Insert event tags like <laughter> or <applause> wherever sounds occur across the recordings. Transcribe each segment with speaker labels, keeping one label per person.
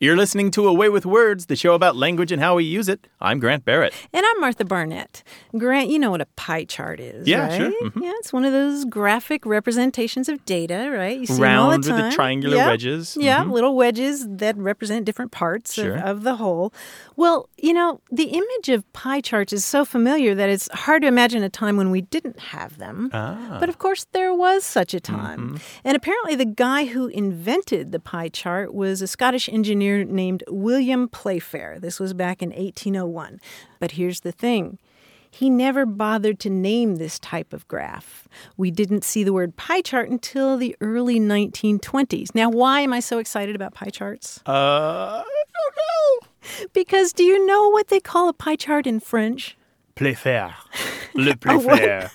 Speaker 1: You're listening to A Way with Words, the show about language and how we use it. I'm Grant Barrett.
Speaker 2: And I'm Martha Barnette. Grant, you know what a pie chart is,
Speaker 1: Yeah,
Speaker 2: right?
Speaker 1: sure. Mhm.
Speaker 2: Yeah, it's one of those graphic representations of data, right? You see 'em all
Speaker 1: Round
Speaker 2: the
Speaker 1: with the triangular
Speaker 2: Yeah.
Speaker 1: wedges.
Speaker 2: Yeah,
Speaker 1: Mhm.
Speaker 2: little wedges that represent different parts
Speaker 1: Sure.
Speaker 2: of, of the whole. Well, you know, the image of pie charts is so familiar that it's hard to imagine a time when we didn't have them.
Speaker 1: Ah.
Speaker 2: But of course, there was such a time.
Speaker 1: Mm-hmm.
Speaker 2: And apparently, the guy who invented the pie chart was a Scottish engineer named William Playfair. This was back in 1801. But here's the thing. He never bothered to name this type of graph. We didn't see the word pie chart until the early 1920s. Now, why am I so excited about pie charts?
Speaker 1: Uh, I don't know.
Speaker 2: Because do you know what they call a pie chart in French?
Speaker 1: Playfair. <laughs> Le Playfair.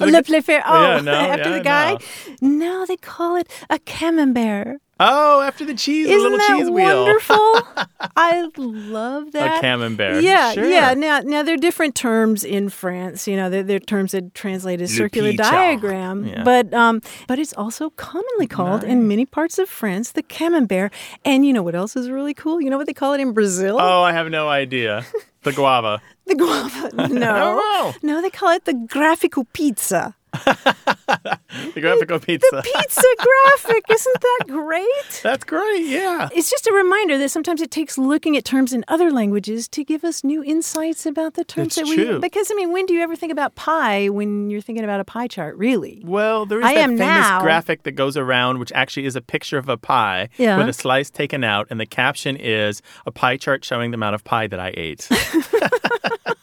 Speaker 2: Le Playfair. Oh,
Speaker 1: Yeah, no,
Speaker 2: after
Speaker 1: yeah,
Speaker 2: the guy?
Speaker 1: no.
Speaker 2: No. they call it a camembert.
Speaker 1: Oh, after the cheese,
Speaker 2: Isn't
Speaker 1: little
Speaker 2: that
Speaker 1: cheese wheel.
Speaker 2: wonderful? <laughs> I love that.
Speaker 1: A camembert.
Speaker 2: Yeah,
Speaker 1: Sure.
Speaker 2: yeah. Now, now there are different terms in France. You know, there, there are terms that translate as
Speaker 1: Le
Speaker 2: circular
Speaker 1: chart.
Speaker 2: diagram,
Speaker 1: Yeah.
Speaker 2: but um, but it's also commonly called in many parts of France the camembert. And you know what else is really cool? You know what they call it in Brazil?
Speaker 1: Oh, I have no idea. The guava. <laughs>
Speaker 2: The guava. <laughs> No,
Speaker 1: know.
Speaker 2: no, they call it the graphical pizza. <laughs>
Speaker 1: The graphical pizza.
Speaker 2: The pizza graphic. <laughs> Isn't that great?
Speaker 1: That's great. Yeah.
Speaker 2: It's just a reminder that sometimes it takes looking at terms in other languages to give us new insights about the terms
Speaker 1: It's
Speaker 2: that we
Speaker 1: true.
Speaker 2: because I mean, when do you ever think about pie when you're thinking about a pie chart, really?
Speaker 1: Well, there is
Speaker 2: I
Speaker 1: that famous
Speaker 2: now.
Speaker 1: graphic that goes around, which actually is a picture of a pie
Speaker 2: Yeah.
Speaker 1: with a slice taken out, and the caption is a pie chart showing the amount of pie that I ate. <laughs>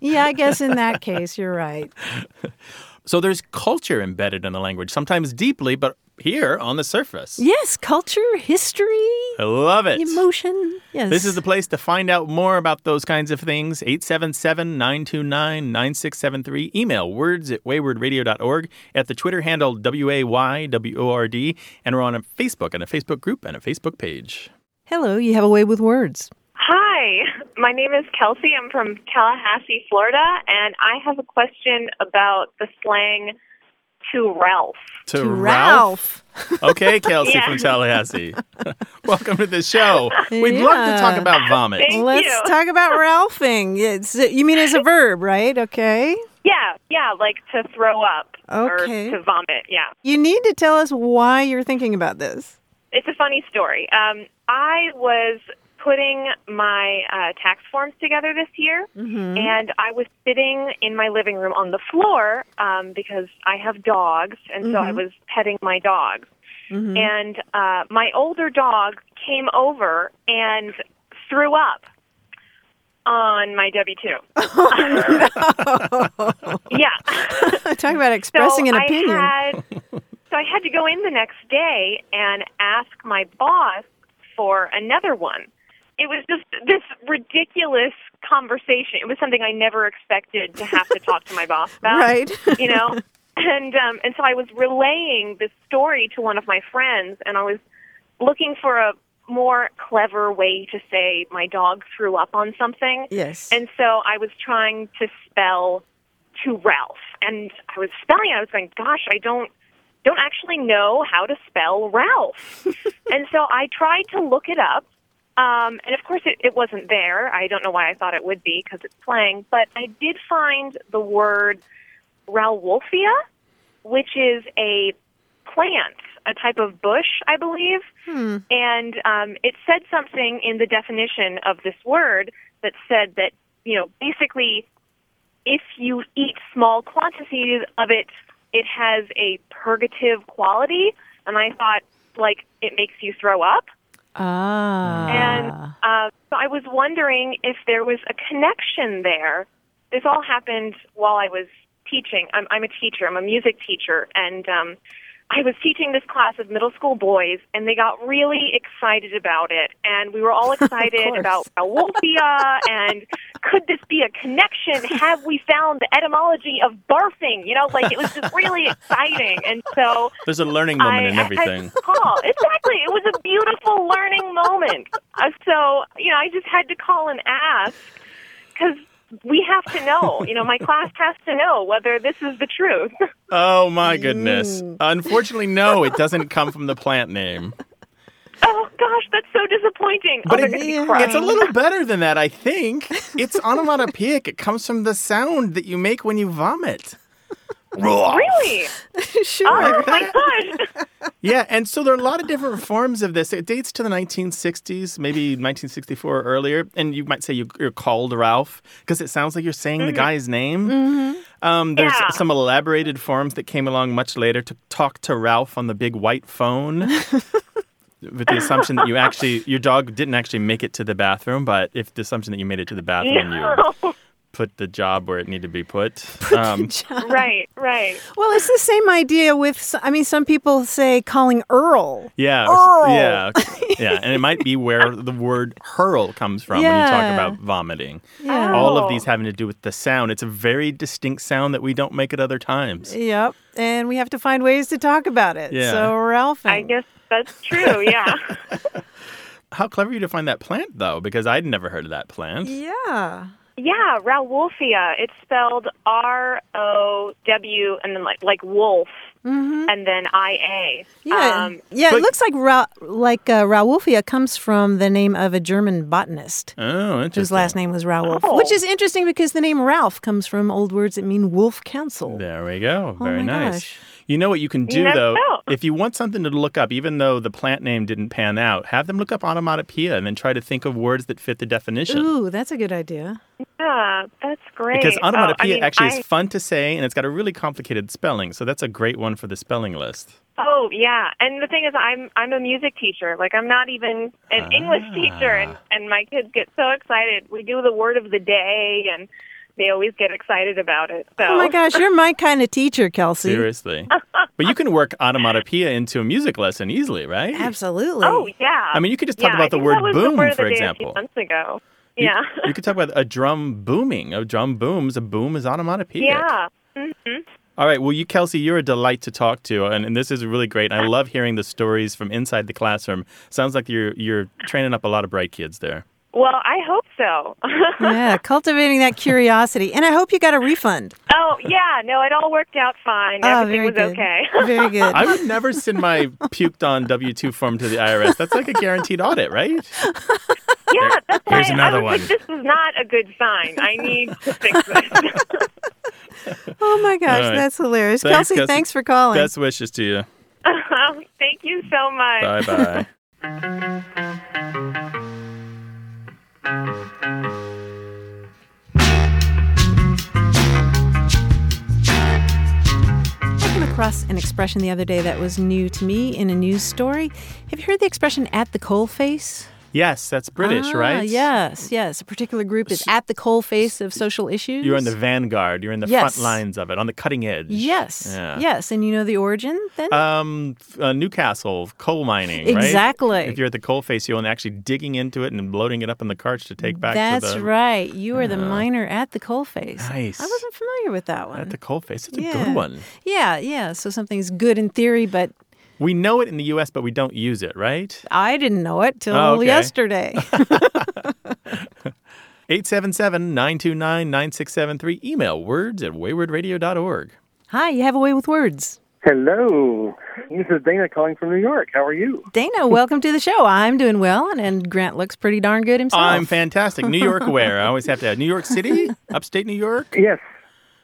Speaker 2: Yeah, I guess in that case you're right. <laughs>
Speaker 1: so there's culture embedded in the language, sometimes deeply, but here on the surface.
Speaker 2: Yes, culture, history,
Speaker 1: I love it.
Speaker 2: emotion. Yes.
Speaker 1: This is the place to find out more about those kinds of things. 877 929 9673. Email words at waywordradio.org, at the Twitter handle W A Y W O R D, and we're on a Facebook and a Facebook group and a Facebook page.
Speaker 2: Hello, you have a way with words.
Speaker 3: Hi, my name is Kelsey. I'm from Tallahassee, Florida, and I have a question about the slang to Ralph.
Speaker 1: To,
Speaker 2: To Ralph.
Speaker 1: Okay, Kelsey
Speaker 3: Yeah.
Speaker 1: from Tallahassee. <laughs> Welcome to the show. We'd love to talk about vomit.
Speaker 3: Thank
Speaker 2: Let's
Speaker 3: you.
Speaker 2: talk about Ralphing. It's, you mean as a verb, right? Okay.
Speaker 3: Yeah, yeah, like to throw up
Speaker 2: Okay.
Speaker 3: or to vomit. Yeah.
Speaker 2: You need to tell us why you're thinking about this.
Speaker 3: It's a funny story. Um, I was putting my uh, tax forms together this year, and I was sitting in my living room on the floor um, because I have dogs, and so I was petting my dogs. And uh, my older dog came over and threw up on my W two. <laughs> <laughs> yeah. <laughs>
Speaker 2: Talk about expressing
Speaker 3: so
Speaker 2: an opinion.
Speaker 3: I had, so I had to go in the next day and ask my boss for another one. It was just this ridiculous conversation. It was something I never expected to have to talk to my boss <laughs> about.
Speaker 2: Right.
Speaker 3: You know? <laughs> And um and so I was relaying this story to one of my friends and I was looking for a more clever way to say my dog threw up on something.
Speaker 2: yes.
Speaker 3: And so I was trying to spell to Ralph, and I was spelling. it. I was going, "Gosh, I don't don't actually know how to spell Ralph." <laughs> and so I tried to look it up, um, and of course it, it wasn't there. I don't know why I thought it would be because it's slang, but I did find the word Rauwolfia, which is a plant, a type of bush, I believe. And um, it said something in the definition of this word that said that, you know, basically, if you eat small quantities of it, it has a purgative quality. And I thought, like, it makes you throw up.
Speaker 2: Ah.
Speaker 3: And uh, so I was wondering if there was a connection there. This all happened while I was teaching. I'm, I'm a teacher. I'm a music teacher, and um, I was teaching this class of middle school boys, and they got really excited about it. And we were all <laughs> excited about Wolfia and could this be a connection? Have we found the etymology of barfing? You know, like it was just really <laughs> exciting. And so
Speaker 1: There's a learning moment
Speaker 3: I
Speaker 1: in
Speaker 3: had
Speaker 1: everything.
Speaker 3: to call. Exactly. It was a beautiful learning moment. Uh, so, you know, I just had to call and ask because we have to know. You know, my class <laughs> has to know whether this is the truth.
Speaker 1: Oh my goodness.
Speaker 2: Mm.
Speaker 1: Unfortunately, no, it doesn't come from the plant name.
Speaker 3: oh, gosh, that's so disappointing.
Speaker 1: But
Speaker 3: oh,
Speaker 1: it-
Speaker 3: gonna be
Speaker 2: yeah.
Speaker 3: crying.
Speaker 1: It's a little <laughs> better than that, I think. It's onomatopoeic. It comes from the sound that you make when you vomit.
Speaker 3: Really? <laughs>
Speaker 2: sure.
Speaker 3: Oh, my gosh. <laughs>
Speaker 1: Yeah, and so there are a lot of different forms of this. It dates to the 1960s, maybe 1964 or earlier. And you might say you, you're called Ralph because it sounds like you're saying the guy's name. Um, there's
Speaker 3: Yeah.
Speaker 1: some elaborated forms that came along much later to talk to Ralph on the big white phone. <laughs> With the assumption that you actually, your dog didn't actually make it to the bathroom, but if the assumption that you made it to the bathroom, you
Speaker 3: No.
Speaker 1: Put the job where it needed to be put. <laughs> Um,
Speaker 3: right, right.
Speaker 2: Well, it's the same idea with, I mean, some people say calling Earl.
Speaker 1: Yeah,
Speaker 2: Earl.
Speaker 1: yeah, <laughs> yeah, and it might be where the word hurl comes from when you talk about vomiting.
Speaker 2: Yeah.
Speaker 1: All of
Speaker 3: Oh.
Speaker 1: these having to do with the sound. It's a very distinct sound that we don't make at other times.
Speaker 2: Yep. And we have to find ways to talk about it.
Speaker 1: Yeah.
Speaker 2: So, Ralph.
Speaker 3: I guess that's true, yeah. <laughs>
Speaker 1: How clever you to find that plant, though, because I'd never heard of that plant.
Speaker 2: Yeah.
Speaker 3: Yeah, Rauwolfia. It's spelled R O W and then like like wolf and then I A.
Speaker 2: Mm-hmm. Yeah.
Speaker 3: Um,
Speaker 2: yeah.
Speaker 1: but-
Speaker 2: it looks like Ra- like uh, Rauwolfia comes from the name of a German botanist.
Speaker 1: Oh, interesting.
Speaker 2: Whose last name was Rauwolf,
Speaker 3: Oh.
Speaker 2: which is interesting because the name Ralph comes from old words that mean wolf council.
Speaker 1: There we go. Very
Speaker 2: Oh my
Speaker 1: nice.
Speaker 2: gosh.
Speaker 1: You know what you can do
Speaker 3: never
Speaker 1: though?
Speaker 3: know.
Speaker 1: If you want something to look up, even though the plant name didn't pan out, have them look up onomatopoeia and then try to think of words that fit the definition.
Speaker 2: Ooh, that's a good idea.
Speaker 3: yeah, that's great.
Speaker 1: Because
Speaker 3: Oh, I mean,
Speaker 1: actually
Speaker 3: I-
Speaker 1: is fun to say and it's got a really complicated spelling. So that's a great one for the spelling list.
Speaker 3: Oh yeah, and the thing is, I'm I'm a music teacher. Like I'm not even an English teacher, and ah. and my kids get so excited. We do the word of the day, and they always get excited about it. So
Speaker 2: Oh my gosh, you're my kind of teacher, Kelsey.
Speaker 1: Seriously. <laughs> but you can work onomatopoeia into a music lesson easily, right?
Speaker 2: Absolutely.
Speaker 3: Oh yeah.
Speaker 1: I mean, you could just talk
Speaker 3: Yeah,
Speaker 1: about the word boom,
Speaker 3: the word
Speaker 1: for example.
Speaker 3: A few months ago.
Speaker 1: You-
Speaker 3: Yeah.
Speaker 1: You could talk about a drum booming. A drum booms. A boom is onomatopoeic.
Speaker 3: yeah. Mm-hmm.
Speaker 1: All right. Well, you, Kelsey, you're a delight to talk to, and, and this is really great. I love hearing the stories from inside the classroom. Sounds like you're you're training up a lot of bright kids there.
Speaker 3: Well, I hope so. <laughs>
Speaker 2: Yeah, cultivating that curiosity. And I hope you got a refund.
Speaker 3: oh yeah, no, it all worked out fine.
Speaker 2: Oh,
Speaker 3: Everything
Speaker 2: very
Speaker 3: was
Speaker 2: good.
Speaker 3: okay. <laughs>
Speaker 2: Very good.
Speaker 1: I would never send my puked on W two form to the IRS. That's like a guaranteed audit, right?
Speaker 3: yeah, that's why
Speaker 1: Here's another
Speaker 3: I was
Speaker 1: one.
Speaker 3: like, this is not a good sign. I need to fix this. <laughs>
Speaker 2: oh my gosh,
Speaker 1: All right.
Speaker 2: that's hilarious.
Speaker 1: Thanks,
Speaker 2: Kelsey,
Speaker 1: Kelsey.
Speaker 2: thanks for calling.
Speaker 1: Best wishes to you.
Speaker 3: Thank you so much.
Speaker 1: Bye bye.
Speaker 2: I came across an expression the other day that was new to me in a news story. Have you heard the expression at the coal face?
Speaker 1: Yes, that's British,
Speaker 2: Ah,
Speaker 1: right?
Speaker 2: Yes, yes. A particular group is at the coal face of social issues.
Speaker 1: You're in the vanguard. You're in the
Speaker 2: Yes.
Speaker 1: front lines of it, on the cutting edge.
Speaker 2: Yes,
Speaker 1: Yeah.
Speaker 2: yes. And you know the origin then?
Speaker 1: Um, uh, Newcastle coal mining, right?
Speaker 2: Exactly.
Speaker 1: If you're at the coal face, you're actually digging into it and loading it up in the carts to take back
Speaker 2: That's
Speaker 1: to the
Speaker 2: right. You are the miner at the coal face.
Speaker 1: Nice.
Speaker 2: I wasn't familiar with that one.
Speaker 1: at the coal face. It's a good one.
Speaker 2: Yeah, yeah. So something's good in theory, but
Speaker 1: We know it in the U.S., but we don't use it, right?
Speaker 2: I didn't know it till
Speaker 1: Oh, okay.
Speaker 2: yesterday. <laughs> <laughs>
Speaker 1: 877-929-9673. Email words at waywordradio.org.
Speaker 2: Hi, you have a way with words.
Speaker 4: Hello. This is Dana calling from New York. How are you?
Speaker 2: Dana, welcome to the show. I'm doing well, and, and Grant looks pretty darn good himself.
Speaker 1: I'm fantastic. New York where? I always have to add. New York City? <laughs> Upstate New York?
Speaker 4: Yes.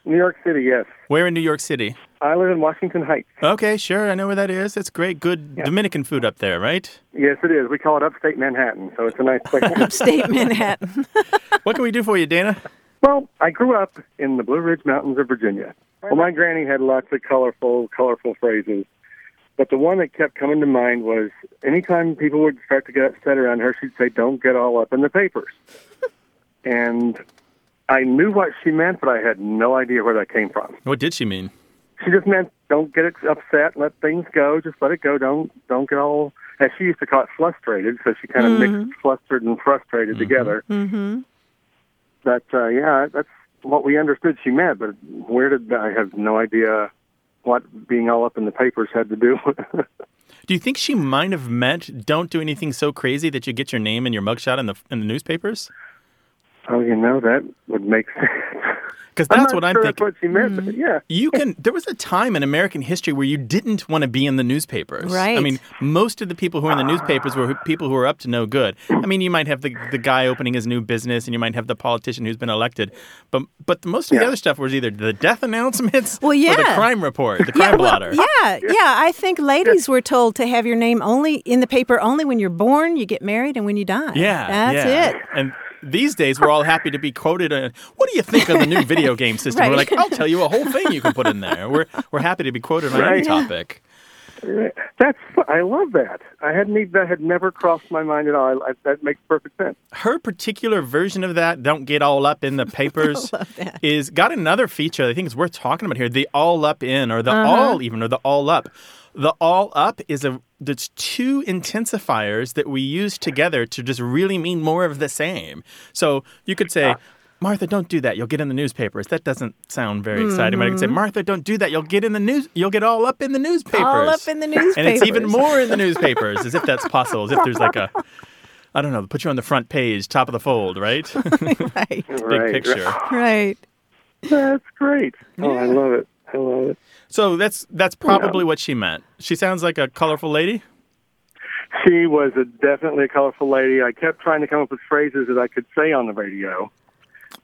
Speaker 4: New York City, yes.
Speaker 1: Where in New York City?
Speaker 4: I live in Washington Heights.
Speaker 1: Okay, sure. I know where that is. It's great. Good Dominican food up there, right?
Speaker 4: Yes, it is. We call it upstate Manhattan, so it's a nice place. <laughs>
Speaker 2: Upstate Manhattan. <laughs>
Speaker 1: What can we do for you, Dana?
Speaker 4: well, I grew up in the Blue Ridge Mountains of Virginia. Well, my granny had lots of colorful, colorful phrases. But the one that kept coming to mind was anytime people would start to get upset around her, she'd say, Don't get all up in the papers. <laughs> and I knew what she meant, but I had no idea where that came from.
Speaker 1: What did she mean?
Speaker 4: She just meant don't get upset. Let things go. Just let it go. Don't don't get all. As she used to call it, frustrated. So she kind of mixed flustered and frustrated together.
Speaker 2: Mm-hmm.
Speaker 4: But uh, yeah, that's what we understood she meant. But where did I have no idea what being all up in the papers had to do.
Speaker 1: With <laughs> Do you think she might have meant don't do anything so crazy that you get your name and your mugshot in the in the newspapers?
Speaker 4: Oh, you know that would make <laughs> sense.
Speaker 1: Because
Speaker 4: I'm
Speaker 1: that's
Speaker 4: not
Speaker 1: what I'm
Speaker 4: sure
Speaker 1: thinking.
Speaker 4: That's what she meant. But mm-hmm. yeah.
Speaker 1: You can. There was a time in American history where you didn't want to be in the newspapers.
Speaker 2: Right.
Speaker 1: I mean, most of the people who were in the newspapers were people who were up to no good. I mean, you might have the the guy opening his new business, and you might have the politician who's been elected, but but most of the other stuff was either the death announcements
Speaker 2: Well, yeah.
Speaker 1: or the crime report, the crime
Speaker 2: yeah, well,
Speaker 1: blotter. <laughs>
Speaker 2: yeah, yeah. I think ladies were told to have your name only in the paper only when you're born, you get married, and when you die.
Speaker 1: Yeah,
Speaker 2: that's
Speaker 1: yeah.
Speaker 2: it.
Speaker 1: And these days, we're all happy to be quoted. On, what do you think of the new <laughs> video game system? We're like, I'll tell you a whole thing you can put in there. We're we're happy to be quoted on any topic.
Speaker 4: That's I love that. I hadn't that had never crossed my mind at all. I, that makes perfect sense.
Speaker 1: Her particular version of that, don't get all up in the <laughs> papers, is got another feature I think is worth talking about here. The all up in, or the all even, or the all up. The all up is a there's two intensifiers that we use together to just really mean more of the same. So you could say. Martha, don't do that. You'll get in the newspapers. That doesn't sound very exciting. But I could say, mm-hmm. Martha, don't do that. You'll get in the news. You'll get all up in the newspapers.
Speaker 2: All up in the newspapers.
Speaker 1: And it's even more in the newspapers, as if that's possible, as if there's like a, I don't know, put you on the front page, top of the fold, right?
Speaker 2: right, <laughs>
Speaker 1: Big
Speaker 4: Right.
Speaker 1: picture.
Speaker 2: right.
Speaker 4: That's great. Oh, I love it. I love it.
Speaker 1: So that's that's probably what she meant. She sounds like a colorful lady.
Speaker 4: She was a, definitely a colorful lady. I kept trying to come up with phrases that I could say on the radio.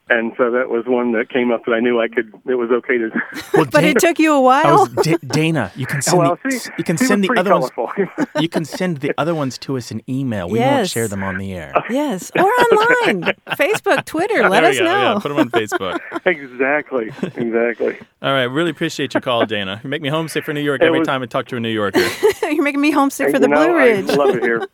Speaker 4: And so that was one that came up that I knew I could. It was okay to.
Speaker 1: Well,
Speaker 2: But it took you a while.
Speaker 1: was, Da- Dana, you can send
Speaker 4: well,
Speaker 1: the,
Speaker 4: see,
Speaker 1: you can
Speaker 4: she
Speaker 1: send the
Speaker 4: pretty
Speaker 1: other ones.
Speaker 4: colorful. <laughs>
Speaker 1: You can send the other ones to us in email. We won't share them on the air. <laughs>
Speaker 2: yes, or online, Facebook, Twitter. Let
Speaker 1: there
Speaker 2: us
Speaker 1: we go.
Speaker 2: know.
Speaker 1: Yeah, put them on Facebook. <laughs>
Speaker 4: exactly. Exactly.
Speaker 1: All right, really appreciate your call, Dana. You make me homesick for New York
Speaker 4: It
Speaker 1: every
Speaker 4: was-
Speaker 1: time I talk to a New Yorker.
Speaker 2: You're making me homesick for the
Speaker 4: know,
Speaker 2: Blue Ridge.
Speaker 4: I love it here.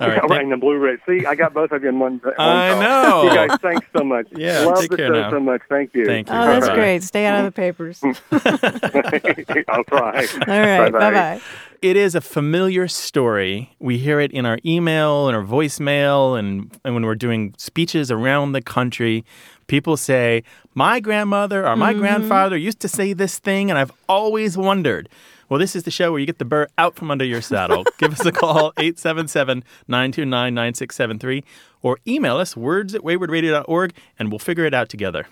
Speaker 1: All right,
Speaker 4: yeah,
Speaker 1: thank-
Speaker 4: in the Blue Ridge. See, I got both of you in one. one
Speaker 1: I
Speaker 4: call.
Speaker 1: know.
Speaker 4: You guys, thanks so much.
Speaker 1: Yeah,
Speaker 4: love
Speaker 1: take
Speaker 4: the
Speaker 1: care
Speaker 4: show
Speaker 1: now.
Speaker 4: so much. Thank you.
Speaker 1: Thank you.
Speaker 2: Oh, that's
Speaker 1: Bye-bye.
Speaker 2: great. Stay out of the papers. <laughs> <laughs>
Speaker 4: I'll try.
Speaker 2: All right. Bye bye.
Speaker 1: it is a familiar story. We hear it in our email and our voicemail, and, and when we're doing speeches around the country. People say, My grandmother or my mm-hmm. grandfather used to say this thing, and I've always wondered. Well, this is the show where you get the burr out from under your saddle. <laughs> Give us a call, 877 929 9673, or email us words at waywordradio.org, and we'll figure it out together.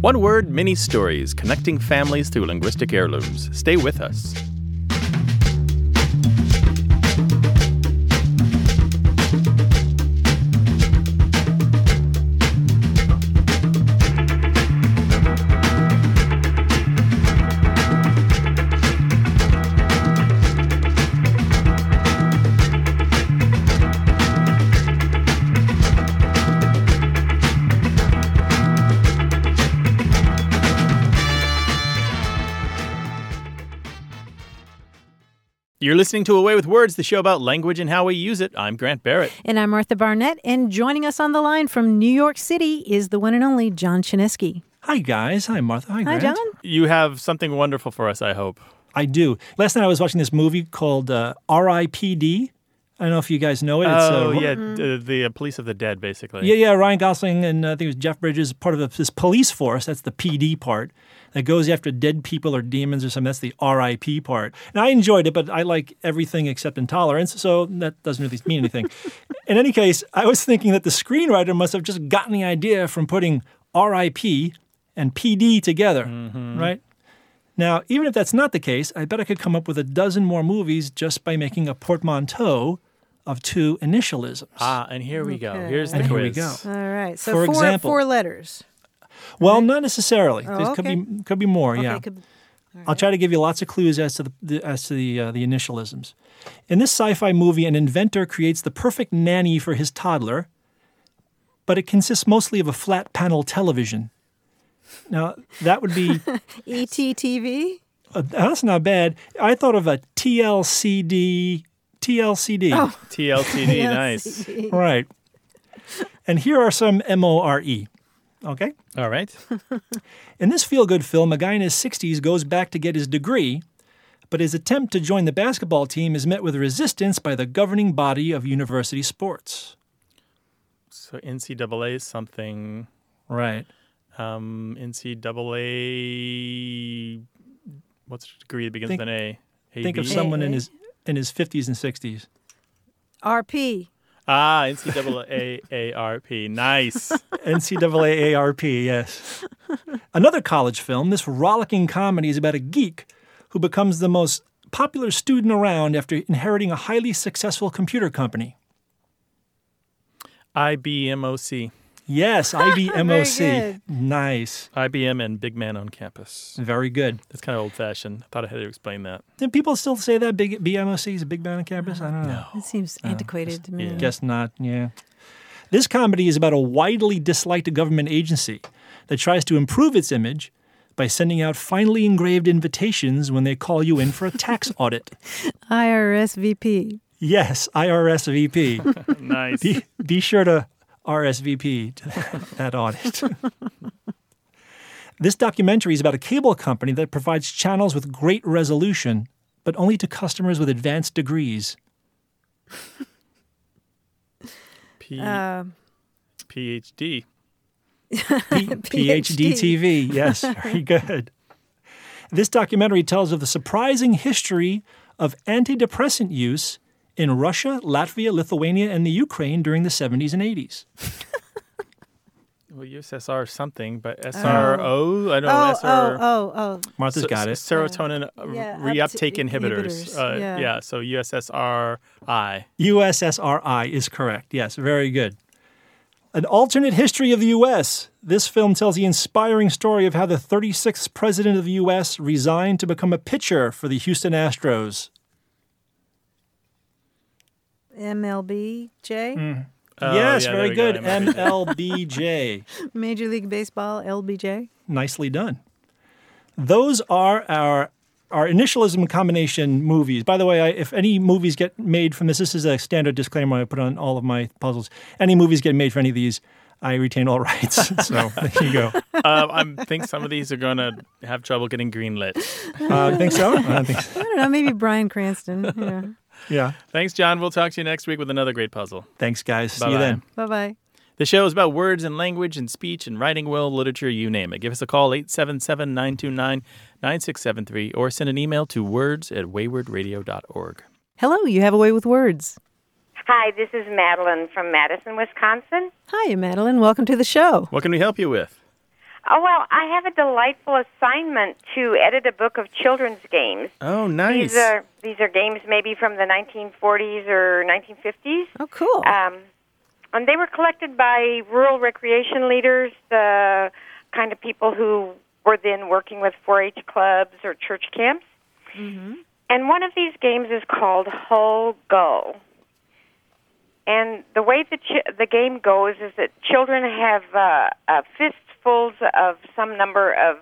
Speaker 1: One word, many stories, connecting families through linguistic heirlooms. Stay with us. You're listening to A Way with Words, the show about language and how we use it. I'm Grant Barrett.
Speaker 2: And I'm Martha Barnette, and joining us on the line from New York City is the one and only John Chaneski.
Speaker 5: Hi, guys. Hi, Martha. Hi,
Speaker 2: Hi,
Speaker 5: Grant.
Speaker 2: John.
Speaker 1: You have something wonderful for us, I hope.
Speaker 5: I do. Last night I was watching this movie called uh, R.I.P.D. I don't know if you guys know it. It's,
Speaker 1: oh,
Speaker 5: uh,
Speaker 1: yeah, the, the uh, police of the dead, basically.
Speaker 5: Yeah, yeah. Ryan Gosling and uh, I think it was Jeff Bridges, part of this police force. That's the PD part that goes after dead people or demons or something. That's the RIP part. And I enjoyed it, but I like everything except intolerance, so that doesn't really mean anything. <laughs> In any case, I was thinking that the screenwriter must have just gotten the idea from putting RIP and PD together, right? Now, even if that's not the case, I bet I could come up with a dozen more movies just by making a portmanteau of two initialisms.
Speaker 1: Ah, and here we go. Here's the
Speaker 5: And here
Speaker 1: quiz.
Speaker 5: we go.
Speaker 2: All right. So
Speaker 5: For
Speaker 2: four,
Speaker 5: example-
Speaker 2: four letters.
Speaker 5: Well, not necessarily.
Speaker 2: Oh,
Speaker 5: there could be could be more.
Speaker 2: Okay,
Speaker 5: yeah,
Speaker 2: could-
Speaker 5: I'll try to give you lots of clues as to the, the as to the uh, the initialisms. In this sci-fi movie, an inventor creates the perfect nanny for his toddler, but it consists mostly of a flat panel television. Now that would be <laughs>
Speaker 2: E ETTV?
Speaker 5: uh, that's not bad. I thought of a TLCD. TLCD.
Speaker 2: Oh.
Speaker 1: TLTD, <laughs> nice.
Speaker 5: Right. And here are some M O R E. Okay?
Speaker 1: All right. <laughs>
Speaker 5: In this feel good film, a guy in his 60s goes back to get his degree, but his attempt to join the basketball team is met with resistance by the governing body of university sports.
Speaker 1: So NCAA is something.
Speaker 5: Right.
Speaker 1: Um, NCAA. What's the degree that begins
Speaker 5: Think-
Speaker 1: with an A?
Speaker 5: Think of
Speaker 1: AB?
Speaker 5: someone in his in his 50s and 60s.
Speaker 2: RP.
Speaker 1: Ah, NCAA ARP. Nice. <laughs>
Speaker 5: NCAA ARP, yes. Another college film, this rollicking comedy is about a geek who becomes the most popular student around after inheriting a highly successful computer company.
Speaker 1: IBMOC.
Speaker 5: Yes, <laughs> IBMOC. Nice.
Speaker 1: IBM and Big Man on Campus.
Speaker 5: Very good.
Speaker 1: That's kind of old fashioned. I thought I had to explain that.
Speaker 5: Do people still say that big BMOC is a big man on campus? I don't know.
Speaker 2: That seems oh, antiquated to me.
Speaker 1: yeah.
Speaker 5: Guess not. Yeah. This comedy is about a widely disliked government agency that tries to improve its image by sending out finely engraved invitations when they call you in for a tax <laughs> audit.
Speaker 2: IRS VP.
Speaker 5: Yes, IRS VP. <laughs>
Speaker 1: Nice.
Speaker 5: be, be sure to RSVP to <laughs> that audit. this documentary is about a cable company that provides channels with great resolution, but only to customers with advanced degrees.
Speaker 1: P-
Speaker 2: Uh,
Speaker 1: PhD.
Speaker 5: P- PhD <laughs> TV. Yes, <laughs> very good. This documentary tells of the surprising history of antidepressant use in Russia, Latvia, Lithuania, and the Ukraine during the 70s and 80s.
Speaker 1: Well, USSR something, but SRO? I don't know.
Speaker 2: oh,
Speaker 1: SR.
Speaker 2: oh, oh, oh.
Speaker 5: Martha's
Speaker 1: So-
Speaker 5: got it.
Speaker 1: Serotonin uh,
Speaker 2: yeah,
Speaker 1: reuptake inhibitors.
Speaker 2: inhibitors,
Speaker 1: Uh,
Speaker 2: yeah.
Speaker 1: yeah, so USSRI.
Speaker 5: USSRI is correct. Yes, very good. An alternate history of the U.S. This film tells the inspiring story of how the 36th president of the U.S. resigned to become a pitcher for the Houston Astros.
Speaker 2: MLB J.
Speaker 1: Oh,
Speaker 5: yes,
Speaker 1: yeah,
Speaker 5: very good.
Speaker 1: go, MLB.
Speaker 5: MLBJ.
Speaker 2: Major League Baseball LBJ.
Speaker 5: Nicely done. Those are our our initialism combination movies. By the way, I, if any movies get made from this, this is a standard disclaimer I put on all of my puzzles. Any movies get made for any of these, I retain all <laughs> rights. <laughs> so there you go.
Speaker 1: uh, I think some of these are going to have trouble getting greenlit.
Speaker 5: Uh, think so? I think so.
Speaker 2: I don't know, maybe Bryan Cranston. Yeah.
Speaker 5: Yeah. <laughs>
Speaker 1: Thanks, John. We'll talk to you next week with another great puzzle.
Speaker 5: Thanks, guys. See you then.
Speaker 2: Bye bye.
Speaker 1: The show is about words and language and speech and writing will, literature, you name it. Give us a call, 877 929 9673, or send an email to words at waywordradio.org.
Speaker 2: Hello, you have a way with words.
Speaker 6: Hi, this is Madeline from Madison, Wisconsin.
Speaker 2: Hi, Madeline. Welcome to the show.
Speaker 1: What can we help you with?
Speaker 6: Oh, well, I have a delightful assignment to edit a book of children's games.
Speaker 1: Oh, nice.
Speaker 6: These are these are games maybe from the 1940s or 1950s.
Speaker 2: Oh, cool.
Speaker 6: Um, and they were collected by rural recreation leaders, the kind of people who were then working with 4-H clubs or church camps. And one of these games is called Hull Go. And the way the ch- the game goes is that children have uh, uh, fistfuls of some number of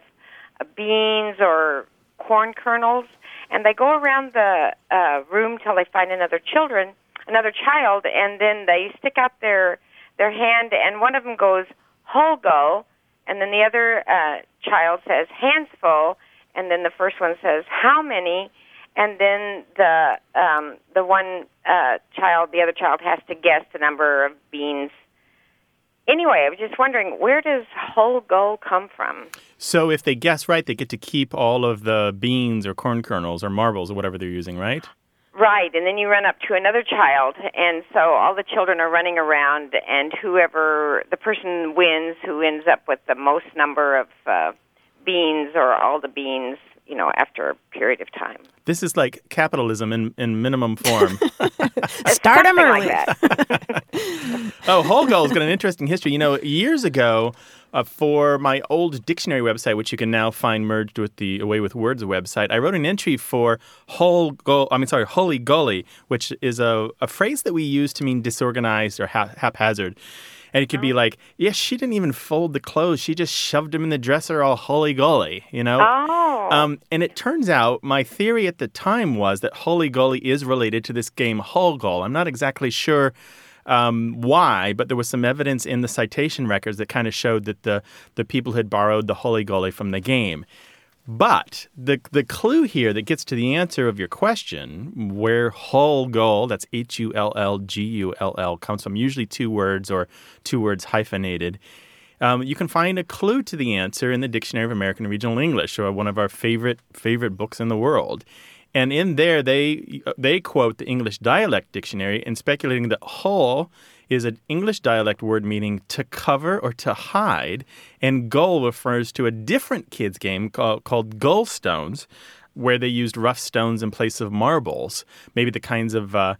Speaker 6: beans or corn kernels, and they go around the uh, room till they find another children, another child, and then they stick out their their hand, and one of them goes "Whole go," and then the other uh, child says "Hands full," and then the first one says "How many?" and then the um, the one uh, child, the other child, has to guess the number of beans. Anyway, I was just wondering where does whole go come from?
Speaker 1: So if they guess right, they get to keep all of the beans or corn kernels or marbles or whatever they're using, right?
Speaker 6: Right, and then you run up to another child, and so all the children are running around, and whoever the person wins, who ends up with the most number of uh, beans or all the beans, you know, after a period of time.
Speaker 1: This is like capitalism in, in minimum form. <laughs> <laughs>
Speaker 2: Start 'em
Speaker 6: Something
Speaker 2: early.
Speaker 6: Like that. <laughs>
Speaker 1: oh, Hull Gull's got an interesting history. You know, years ago, uh, for my old dictionary website, which you can now find merged with the A Way with Words website, I wrote an entry for Holgo. I mean, sorry, holy gully, which is a, a phrase that we use to mean disorganized or ha- haphazard. And it could be like, yeah, she didn't even fold the clothes. She just shoved them in the dresser all holy golly, you know?
Speaker 6: Oh.
Speaker 1: Um, and it turns out my theory at the time was that Holy Golly is related to this game Hull Gull. I'm not exactly sure um, why, but there was some evidence in the citation records that kind of showed that the, the people had borrowed the Holy Goalie from the game. But the the clue here that gets to the answer of your question, where Hull Gull, that's H U L L G U L L, comes from, usually two words or two words hyphenated. Um, you can find a clue to the answer in the Dictionary of American Regional English, or one of our favorite favorite books in the world. And in there, they they quote the English Dialect Dictionary in speculating that Hull is an English dialect word meaning to cover or to hide, and gull refers to a different kids game called, called gull stones, where they used rough stones in place of marbles, maybe the kinds of uh,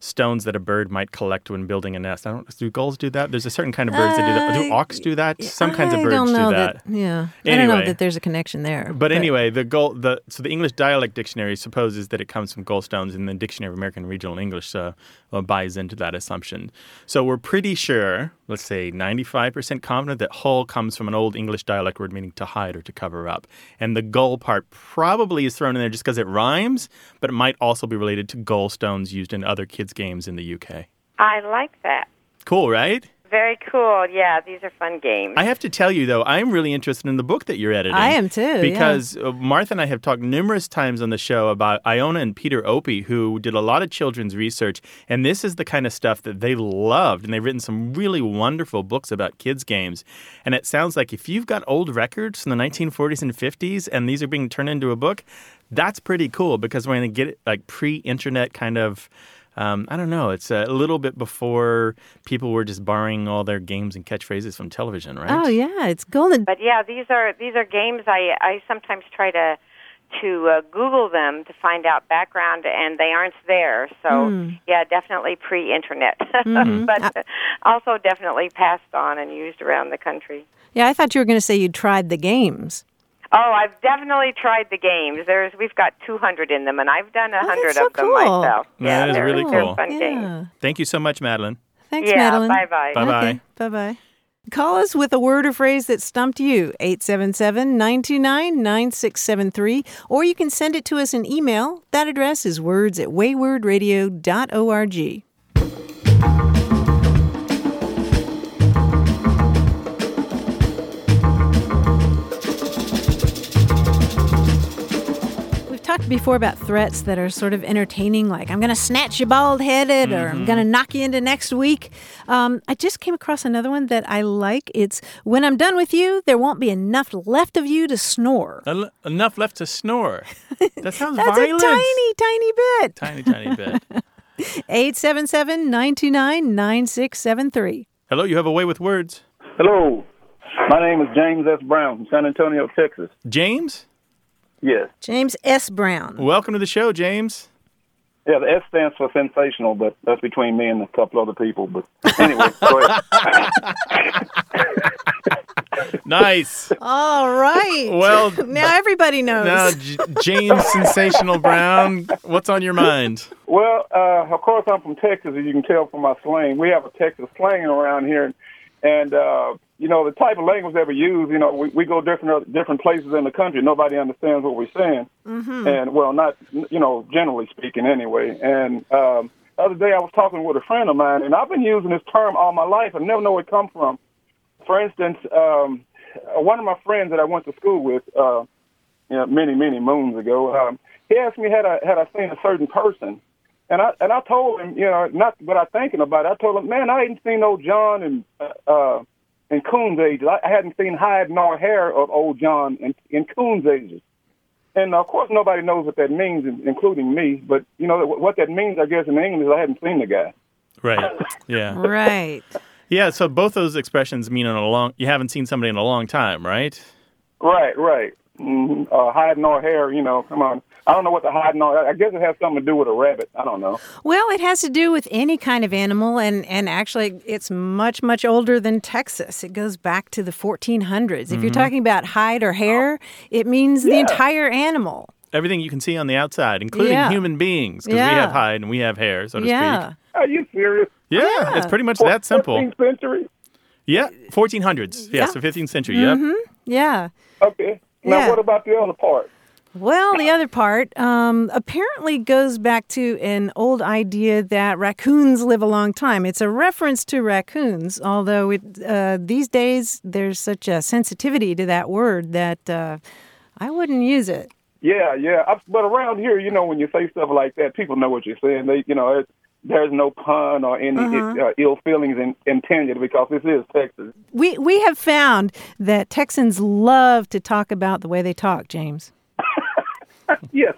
Speaker 1: stones that a bird might collect when building a nest. I don't do gulls do that? There's a certain kind of birds that do that. Do
Speaker 2: Uh,
Speaker 1: auks do that? Some kinds of birds do that.
Speaker 2: Yeah, Anyway, I don't know that there's a connection there.
Speaker 1: But anyway, the gull, the so the English Dialect Dictionary supposes that it comes from gallstones, and the Dictionary of American Regional English uh, uh, buys into that assumption. So we're pretty sure, let's say, ninety-five percent confident that hull comes from an old English dialect word meaning to hide or to cover up, and the gull part probably is thrown in there just because it rhymes, but it might also be related to gallstones used in other kids' games in the UK.
Speaker 6: I like that.
Speaker 1: Cool, right?
Speaker 6: Very cool. Yeah, these are fun games.
Speaker 1: I have to tell you, though, I'm really interested in the book that you're editing.
Speaker 2: I am too.
Speaker 1: Because uh, Martha and I have talked numerous times on the show about Iona and Peter Opie, who did a lot of children's research. And this is the kind of stuff that they loved. And they've written some really wonderful books about kids' games. And it sounds like if you've got old records from the 1940s and 50s and these are being turned into a book, that's pretty cool because we're going to get it like pre internet kind of. Um, I don't know. It's a little bit before people were just borrowing all their games and catchphrases from television, right?
Speaker 2: oh yeah, it's golden.
Speaker 6: But yeah, these are these are games I I sometimes try to to uh, Google them to find out background, and they aren't there. So yeah, definitely pre-internet, <laughs> but also definitely passed on and used around the country.
Speaker 2: Yeah, I thought you were going to say you tried the games.
Speaker 6: Oh, I've definitely tried the games. There's we've got 200 in them, and I've done a
Speaker 2: Oh,
Speaker 6: hundred
Speaker 2: so
Speaker 6: of them
Speaker 2: cool.
Speaker 6: myself.
Speaker 1: Yeah,
Speaker 6: yeah,
Speaker 1: that is
Speaker 6: they're,
Speaker 1: really
Speaker 6: they're
Speaker 1: cool.
Speaker 6: fun games.
Speaker 1: Thank you so much, Madeline.
Speaker 2: Thanks,
Speaker 6: Yeah,
Speaker 2: Madeline.
Speaker 6: bye-bye.
Speaker 1: Bye-bye.
Speaker 2: Okay, bye bye. Call us with a word or phrase that stumped you, 877 929 9673, or you can send it to us in email. That address is words at waywordradio.org. talked before about threats that are sort of entertaining, like I'm going to snatch you bald headed or I'm going to knock you into next week. Um, I just came across another one that I like. It's when I'm done with you, there won't be enough left of you to snore.
Speaker 1: En- enough left to snore. <laughs> That sounds
Speaker 2: That's
Speaker 1: violent.
Speaker 2: a tiny, tiny bit.
Speaker 1: tiny, tiny bit. <laughs>
Speaker 2: 877 929 9673.
Speaker 1: Hello, you have a way with words.
Speaker 7: Hello. My name is James S. Brown from San Antonio, Texas.
Speaker 1: James,
Speaker 7: Yes.
Speaker 2: James S. Brown.
Speaker 1: welcome to the show, James.
Speaker 7: Yeah, the S stands for sensational, but that's between me and a couple other people. But anyway, go ahead. <laughs>
Speaker 1: Nice.
Speaker 2: All right.
Speaker 1: Well, <laughs>
Speaker 2: now everybody knows.
Speaker 1: Now, J- James Sensational Brown, what's on your mind?
Speaker 7: Well, uh, of course, I'm from Texas, as you can tell from my slang. We have a Texas slang around here, and uh, you know the type of language that we use. You know, we, we go different different places in the country. Nobody understands what we're saying, and well, not you know generally speaking anyway. And um, the other day, I was talking with a friend of mine, and I've been using this term all my life. I never know where it come from. For instance, um, one of my friends that I went to school with, uh, you know, many many moons ago, um, he asked me had I had I seen a certain person. And I and I told him, you know, not without thinking about it. I told him, man, I ain't seen old John and uh, uh, in Coon's age. I, I hadn't seen hide nor hair of old John in, in Coon's ages. And of course, nobody knows what that means, including me. But you know what that means, I guess, in English, is I hadn't seen the guy.
Speaker 1: Right. <laughs> Yeah.
Speaker 2: right.
Speaker 1: Yeah. So both those expressions mean in a long. You haven't seen somebody in a long time, right?
Speaker 7: Right, right. Mm-hmm. Uh, hide nor hair, you know. Come on. I don't know what the hide nor. I guess it has something to do with a rabbit. I don't know.
Speaker 2: Well, it has to do with any kind of animal, and, and actually, it's much, much older than Texas. It goes back to the 1400s. If you're mm-hmm. talking about hide or hair, it means the entire animal.
Speaker 1: Everything you can see on the outside, including
Speaker 2: Yeah.
Speaker 1: human beings, because
Speaker 2: Yeah.
Speaker 1: we have hide and we have hair, so to
Speaker 2: Yeah.
Speaker 1: speak.
Speaker 7: Are you serious?
Speaker 1: Yeah,
Speaker 2: Yeah.
Speaker 1: it's pretty much that simple.
Speaker 7: 14th century.
Speaker 1: Yeah, 1400s. Yeah,
Speaker 2: Yeah.
Speaker 1: so 15th century. Yep. Mm-hmm.
Speaker 2: Yeah.
Speaker 7: Okay. Now,
Speaker 2: Yeah.
Speaker 7: what about the other part?
Speaker 2: Well, the other part um, apparently goes back to an old idea that raccoons live a long time. It's a reference to raccoons, although it, uh, these days there's such a sensitivity to that word that uh, I wouldn't use it.
Speaker 7: Yeah, yeah. I, but around here, you know, when you say stuff like that, people know what you're saying. They, you know, it, there's no pun or any uh, ill feelings in, intended because this is Texas.
Speaker 2: We we have found that Texans love to talk about the way they talk, James. <laughs>
Speaker 7: yes,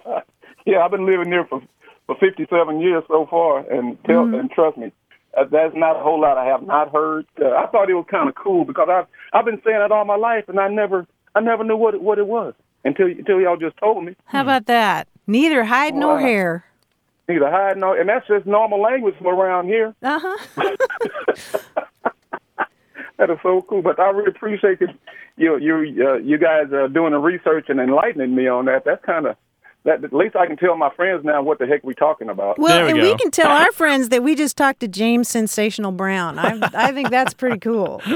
Speaker 7: yeah. I've been living here for for 57 years so far, and tell and trust me, uh, that's not a whole lot I have not heard. Uh, I thought it was kind of cool because I've I've been saying it all my life, and I never I never knew what it, what it was until until y'all just told me.
Speaker 2: How about that? Neither hide nor
Speaker 7: Wow.
Speaker 2: hair.
Speaker 7: Neither hide nor, and that's just normal language from around here.
Speaker 2: Uh huh. <laughs> <laughs>
Speaker 7: That is so cool. But I really appreciate that you you uh, you guys are doing the research and enlightening me on that. That's kind of that. At least I can tell my friends now what the heck we're talking about.
Speaker 2: Well,
Speaker 1: we
Speaker 2: and
Speaker 1: go.
Speaker 2: we can tell our friends that we just talked to James Sensational Brown. I I think that's pretty cool. <laughs>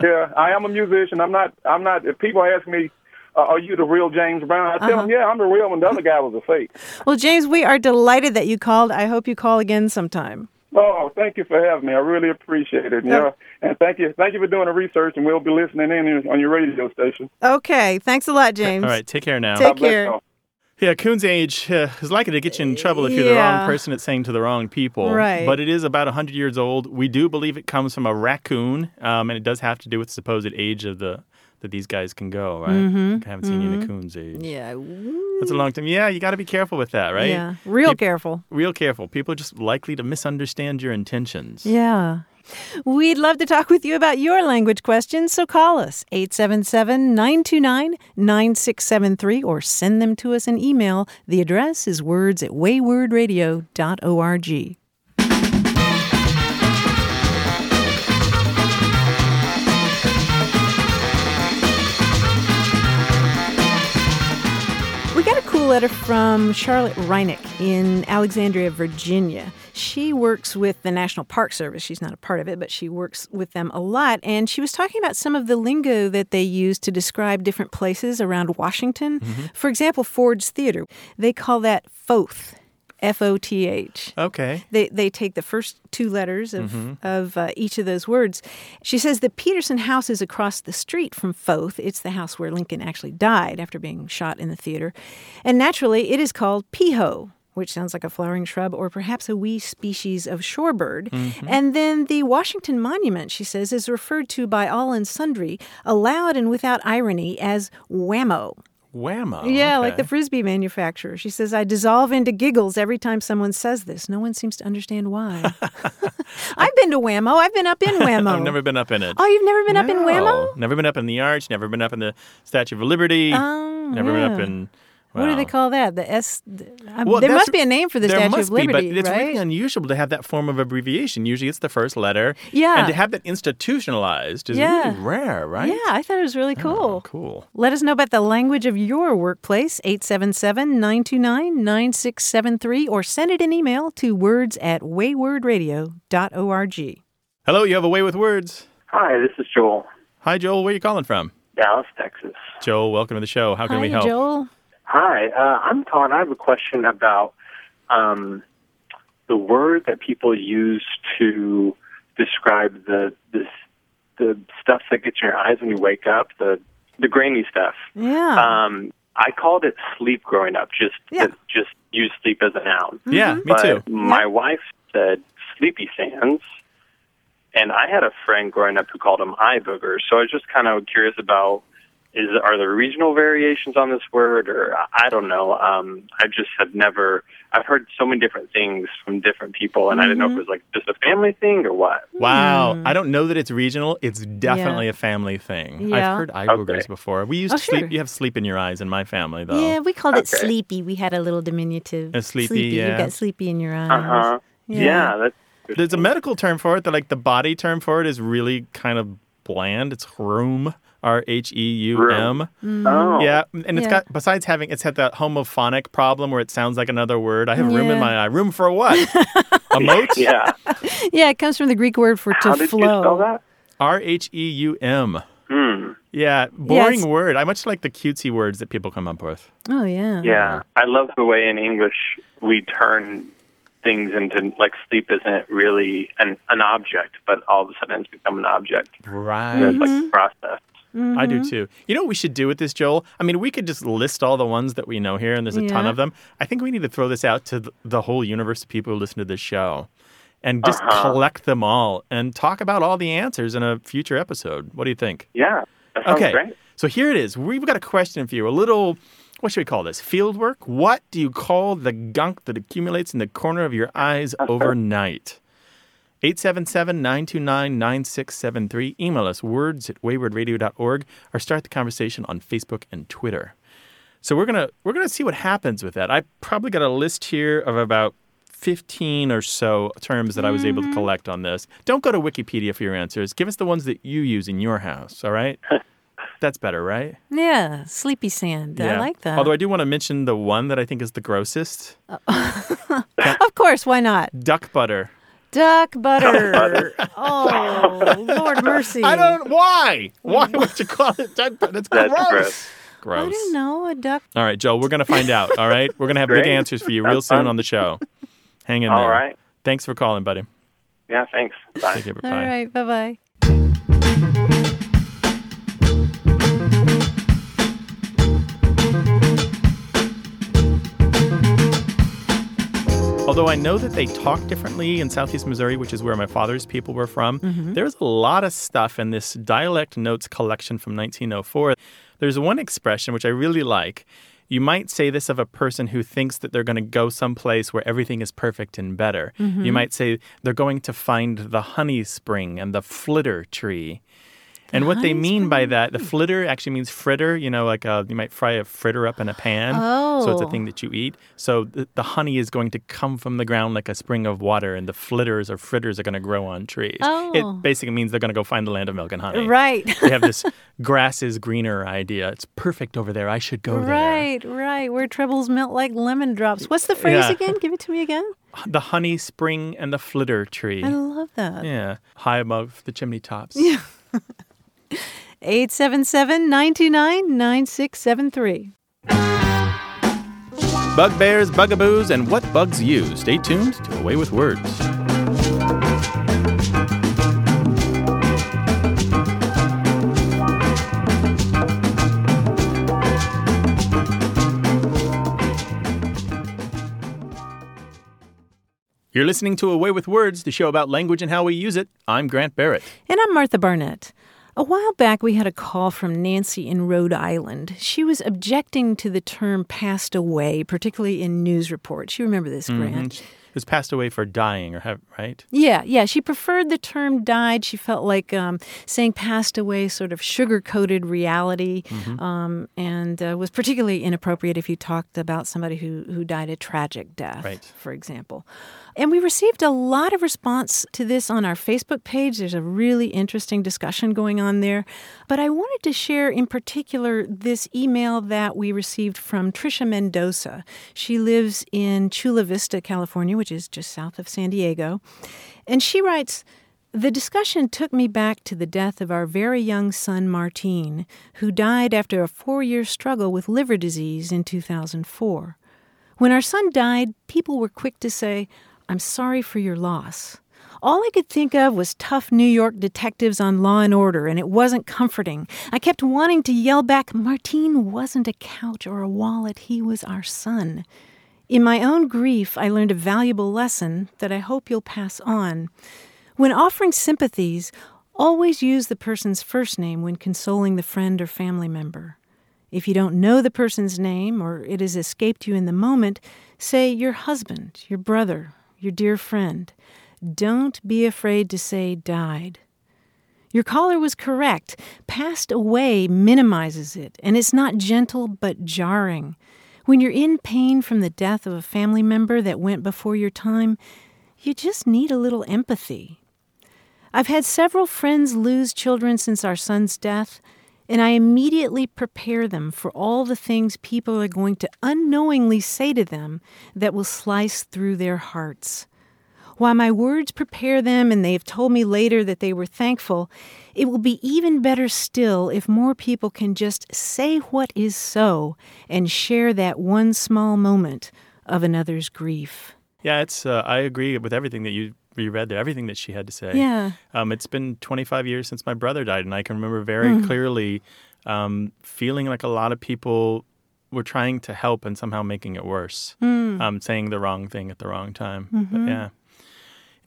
Speaker 7: Yeah, I am a musician. I'm not. I'm not. If people ask me, uh, "Are you the real James Brown?" I tell them, "Yeah, I'm the real one. The other guy was a fake."
Speaker 2: Well, James, we are delighted that you called. I hope you call again sometime.
Speaker 7: Oh, thank you for having me. I really appreciate it. Yeah, and thank you, thank you for doing the research, and we'll be listening in on your radio station.
Speaker 2: Okay, thanks a lot, James.
Speaker 1: All right, take care now.
Speaker 2: Take
Speaker 7: God
Speaker 2: care.
Speaker 1: Yeah, Coon's age uh, is likely to get you in trouble if you're the wrong person at saying to the wrong people.
Speaker 2: Right.
Speaker 1: But it is about 100 years old. We do believe it comes from a raccoon, um, and it does have to do with the supposed age of the that these guys can go, right?
Speaker 2: Mm-hmm.
Speaker 1: I haven't seen you in a coon's age.
Speaker 2: Yeah.
Speaker 1: That's a long time. Yeah, you got to be careful with that, right?
Speaker 2: Yeah. Real
Speaker 1: Peop-
Speaker 2: careful.
Speaker 1: Real careful. People are just likely to misunderstand your intentions.
Speaker 2: Yeah. We'd love to talk with you about your language questions, so call us 877 929 9673 or send them to us in email. The address is words at waywordradio.org. letter from Charlotte Reinick in Alexandria, Virginia. She works with the National Park Service. She's not a part of it, but she works with them a lot. And she was talking about some of the lingo that they use to describe different places around Washington. Mm-hmm. For example, Ford's Theater. They call that Foth, F O T H.
Speaker 1: Okay.
Speaker 2: They, they take the first two letters of, of uh, each of those words. She says the Petersen house is across the street from Foth. It's the house where Lincoln actually died after being shot in the theater. And naturally, it is called Piho, which sounds like a flowering shrub or perhaps a wee species of shorebird. And then the Washington Monument, she says, is referred to by all and sundry, aloud and without irony, as whammo.
Speaker 1: Whammo.
Speaker 2: Yeah, like the frisbee manufacturer. She says, I dissolve into giggles every time someone says this. No one seems to understand why. <laughs> I've been to Whammo. I've been up in <laughs> Whammo.
Speaker 1: I've never been up in it.
Speaker 2: Oh, you've never been up in
Speaker 1: No.
Speaker 2: Whammo?
Speaker 1: Never been up in the Arch. Never been up in the Statue of Liberty.
Speaker 2: Oh,
Speaker 1: never been up
Speaker 2: yeah.
Speaker 1: In.
Speaker 2: What do they call that? The S. um,
Speaker 1: Well,
Speaker 2: there must be a name for the
Speaker 1: there
Speaker 2: Statue
Speaker 1: must
Speaker 2: of Liberty,
Speaker 1: be, but it's
Speaker 2: right?
Speaker 1: really unusual to have that form of abbreviation. Usually, it's the first letter.
Speaker 2: Yeah.
Speaker 1: and to have that institutionalized is
Speaker 2: Yeah.
Speaker 1: really rare, right?
Speaker 2: Yeah, I thought it was really cool.
Speaker 1: Oh, cool.
Speaker 2: Let us know about the language of your workplace, 877 929 9673, or send it an email to words at waywordradio.org.
Speaker 1: Hello, you have a way with words.
Speaker 8: Hi, this is Joel,
Speaker 1: Hi, Joel. Where are you calling from?
Speaker 8: Dallas, Texas.
Speaker 1: Joel, welcome to the show. How can
Speaker 2: Hi,
Speaker 1: we help?
Speaker 2: Joel.
Speaker 8: Hi, uh, I'm calling. I have a question about um, the word that people use to describe the this the stuff that gets in your eyes when you wake up, the the grainy stuff.
Speaker 2: Yeah.
Speaker 8: Um, I called it sleep growing up. Just
Speaker 2: Yeah.
Speaker 8: just use sleep as a noun.
Speaker 1: Yeah, me
Speaker 8: but
Speaker 1: too.
Speaker 8: My wife said sleepy sands, and I had a friend growing up who called them eye boogers. So I was just kind of curious about is are there regional variations on this word, or I don't know. Um, I just have never. I've heard so many different things from different people, and I didn't know if it was like just a family thing or what.
Speaker 1: Wow. I don't know that it's regional. It's definitely a family thing.
Speaker 2: Yeah.
Speaker 1: I've heard eye
Speaker 8: Okay.
Speaker 1: before. We used
Speaker 2: Oh,
Speaker 1: sleep.
Speaker 2: sure.
Speaker 1: You have sleep in your eyes in my family, though.
Speaker 2: Yeah, we called it sleepy. We had a little diminutive.
Speaker 1: A sleepy,
Speaker 2: You
Speaker 1: yeah.
Speaker 2: got sleepy in your eyes.
Speaker 8: Uh huh.
Speaker 2: Yeah.
Speaker 8: Yeah. that's.
Speaker 1: There's a medical term for it. That like the body term for it is really kind of bland. It's rheum. R H E U M.
Speaker 8: Oh.
Speaker 1: Yeah, and it's
Speaker 2: Yeah.
Speaker 1: got besides having it's had that homophonic problem where it sounds like another word. I have room in my eye. Room for what? <laughs> A moat?
Speaker 8: Yeah.
Speaker 2: Yeah, it comes from the Greek word for to
Speaker 8: How did
Speaker 2: flow.
Speaker 8: you spell that?
Speaker 1: R H E U M.
Speaker 8: Hmm.
Speaker 1: Yeah, boring
Speaker 2: it's-
Speaker 1: word. I much like the cutesy words that people come up with.
Speaker 2: Oh yeah.
Speaker 8: Yeah, I love the way in English we turn things into like sleep isn't really an an object, but all of a sudden it's become an object.
Speaker 1: Right.
Speaker 8: It's like a process.
Speaker 1: I do too. You know what we should do with this, Joel? I mean, we could just list all the ones that we know here, and there's a ton of them. I think we need to throw this out to the whole universe of people who listen to this show and just
Speaker 8: Uh-huh.
Speaker 1: collect them all and talk about all the answers in a future episode. What do you think?
Speaker 8: Yeah, that sounds
Speaker 1: okay.
Speaker 8: great.
Speaker 1: So here it is. We've got a question for you. A little, what should we call this? Field work? What do you call the gunk that accumulates in the corner of your eyes <laughs> overnight? 877-929-9673. Email us words at waywordradio.org or start the conversation on Facebook and Twitter. So we're gonna we're gonna see what happens with that. I probably got a list here of about 15 or so terms that I was able to mm-hmm. collect on this. Don't go to Wikipedia for your answers. Give us the ones that you use in your house, all right? <laughs> That's better, right?
Speaker 2: Yeah, sleepy sand. I like that.
Speaker 1: Although I do want to mention the one that I think is the grossest <laughs>
Speaker 2: of course, why not?
Speaker 1: duck butter.
Speaker 2: Duck butter. <laughs> <laughs> oh, Lord mercy.
Speaker 1: I don't. Why? Why mm. would you call it duck butter? It's
Speaker 8: That's
Speaker 1: gross.
Speaker 8: gross.
Speaker 1: Gross.
Speaker 2: I don't know. A duck.
Speaker 1: All right, Joel, we're going to find out. All right? We're going to have big answers for you real soon on the show. Hang in
Speaker 8: All
Speaker 1: there.
Speaker 8: right.
Speaker 1: Thanks for calling, buddy.
Speaker 8: Yeah, thanks. Bye.
Speaker 1: Take care. Bye.
Speaker 2: All right. Bye bye.
Speaker 1: Although I know that they talk differently in Southeast Missouri, which is where my father's people were from, mm-hmm. there's a lot of stuff in this dialect notes collection from 1904. There's one expression which I really like. You might say this of a person who thinks that they're going to go someplace where everything is perfect and better. You mm-hmm. might say they're going to find the honey spring and the flitter tree. And what they mean by that, the flitter actually means fritter. You know, like uh you might fry a fritter up in a pan. Oh. So it's a
Speaker 2: Oh.
Speaker 1: thing that you eat. So the, the honey is going to come from the ground like a spring of water, and the flitters or fritters are going to grow on trees.
Speaker 2: Oh.
Speaker 1: It basically means they're going to go find the land of milk and honey.
Speaker 2: Right.
Speaker 1: they have this <laughs> grass is greener idea. It's perfect over there. I should go there.
Speaker 2: Right, right. Where troubles melt like lemon drops. What's the phrase
Speaker 1: Yeah.
Speaker 2: again? Give it to me again. <laughs>
Speaker 1: The honey spring and the flitter tree.
Speaker 2: I love that.
Speaker 1: Yeah, high above the chimney tops. <laughs>
Speaker 2: 877 929 9673.
Speaker 1: Bugbears, bugaboos, and what bugs you. Stay tuned to A Way with Words. You're listening to A Way with Words, the show about language and how we use it. I'm Grant Barrett.
Speaker 2: And I'm Martha Barnette. A while back, we had a call from Nancy in Rhode Island. She was objecting to the term passed away, particularly in news reports. You remember this, Grant?
Speaker 1: Who's passed away for dying, or have, right?
Speaker 2: Yeah, yeah. She preferred the term died. She felt like um, saying passed away sort of sugar coated reality um, and uh, was particularly inappropriate if you talked about somebody who, who died a tragic death,
Speaker 1: Right.
Speaker 2: for example. And we received a lot of response to this on our Facebook page. There's a really interesting discussion going on there. But I wanted to share in particular this email that we received from Trisha Mendoza. She lives in Chula Vista, California, which is just south of San Diego. And she writes, the discussion took me back to the death of our very young son, Martine, who died after a four year struggle with liver disease in 2004. When our son died, people were quick to say, I'm sorry for your loss. All I could think of was tough New York detectives on Law and Order, and it wasn't comforting. I kept wanting to yell back, Martine wasn't a couch or a wallet, he was our son. In my own grief, I learned a valuable lesson that I hope you'll pass on. When offering sympathies, always use the person's first name when consoling the friend or family member. If you don't know the person's name or it has escaped you in the moment, say your husband, your brother, your dear friend. Don't be afraid to say died. Your caller was correct. Passed away minimizes it, and it's not gentle but jarring. When you're in pain from the death of a family member that went before your time, you just need a little empathy. I've had several friends lose children since our son's death, and I immediately prepare them for all the things people are going to unknowingly say to them that will slice through their hearts. While my words prepare them and they've told me later that they were thankful, it will be even better still if more people can just say what is so and share that one small moment of another's grief.
Speaker 1: Yeah, it's. Uh, I agree with everything that you you read there. Everything that she had to say.
Speaker 2: Yeah.
Speaker 1: Um, it's been 25 years since my brother died, and I can remember very
Speaker 2: Mm.
Speaker 1: clearly um, feeling like a lot of people were trying to help and somehow making it worse,
Speaker 2: Mm.
Speaker 1: um, saying the wrong thing at the wrong time.
Speaker 2: Mhm.
Speaker 1: But yeah.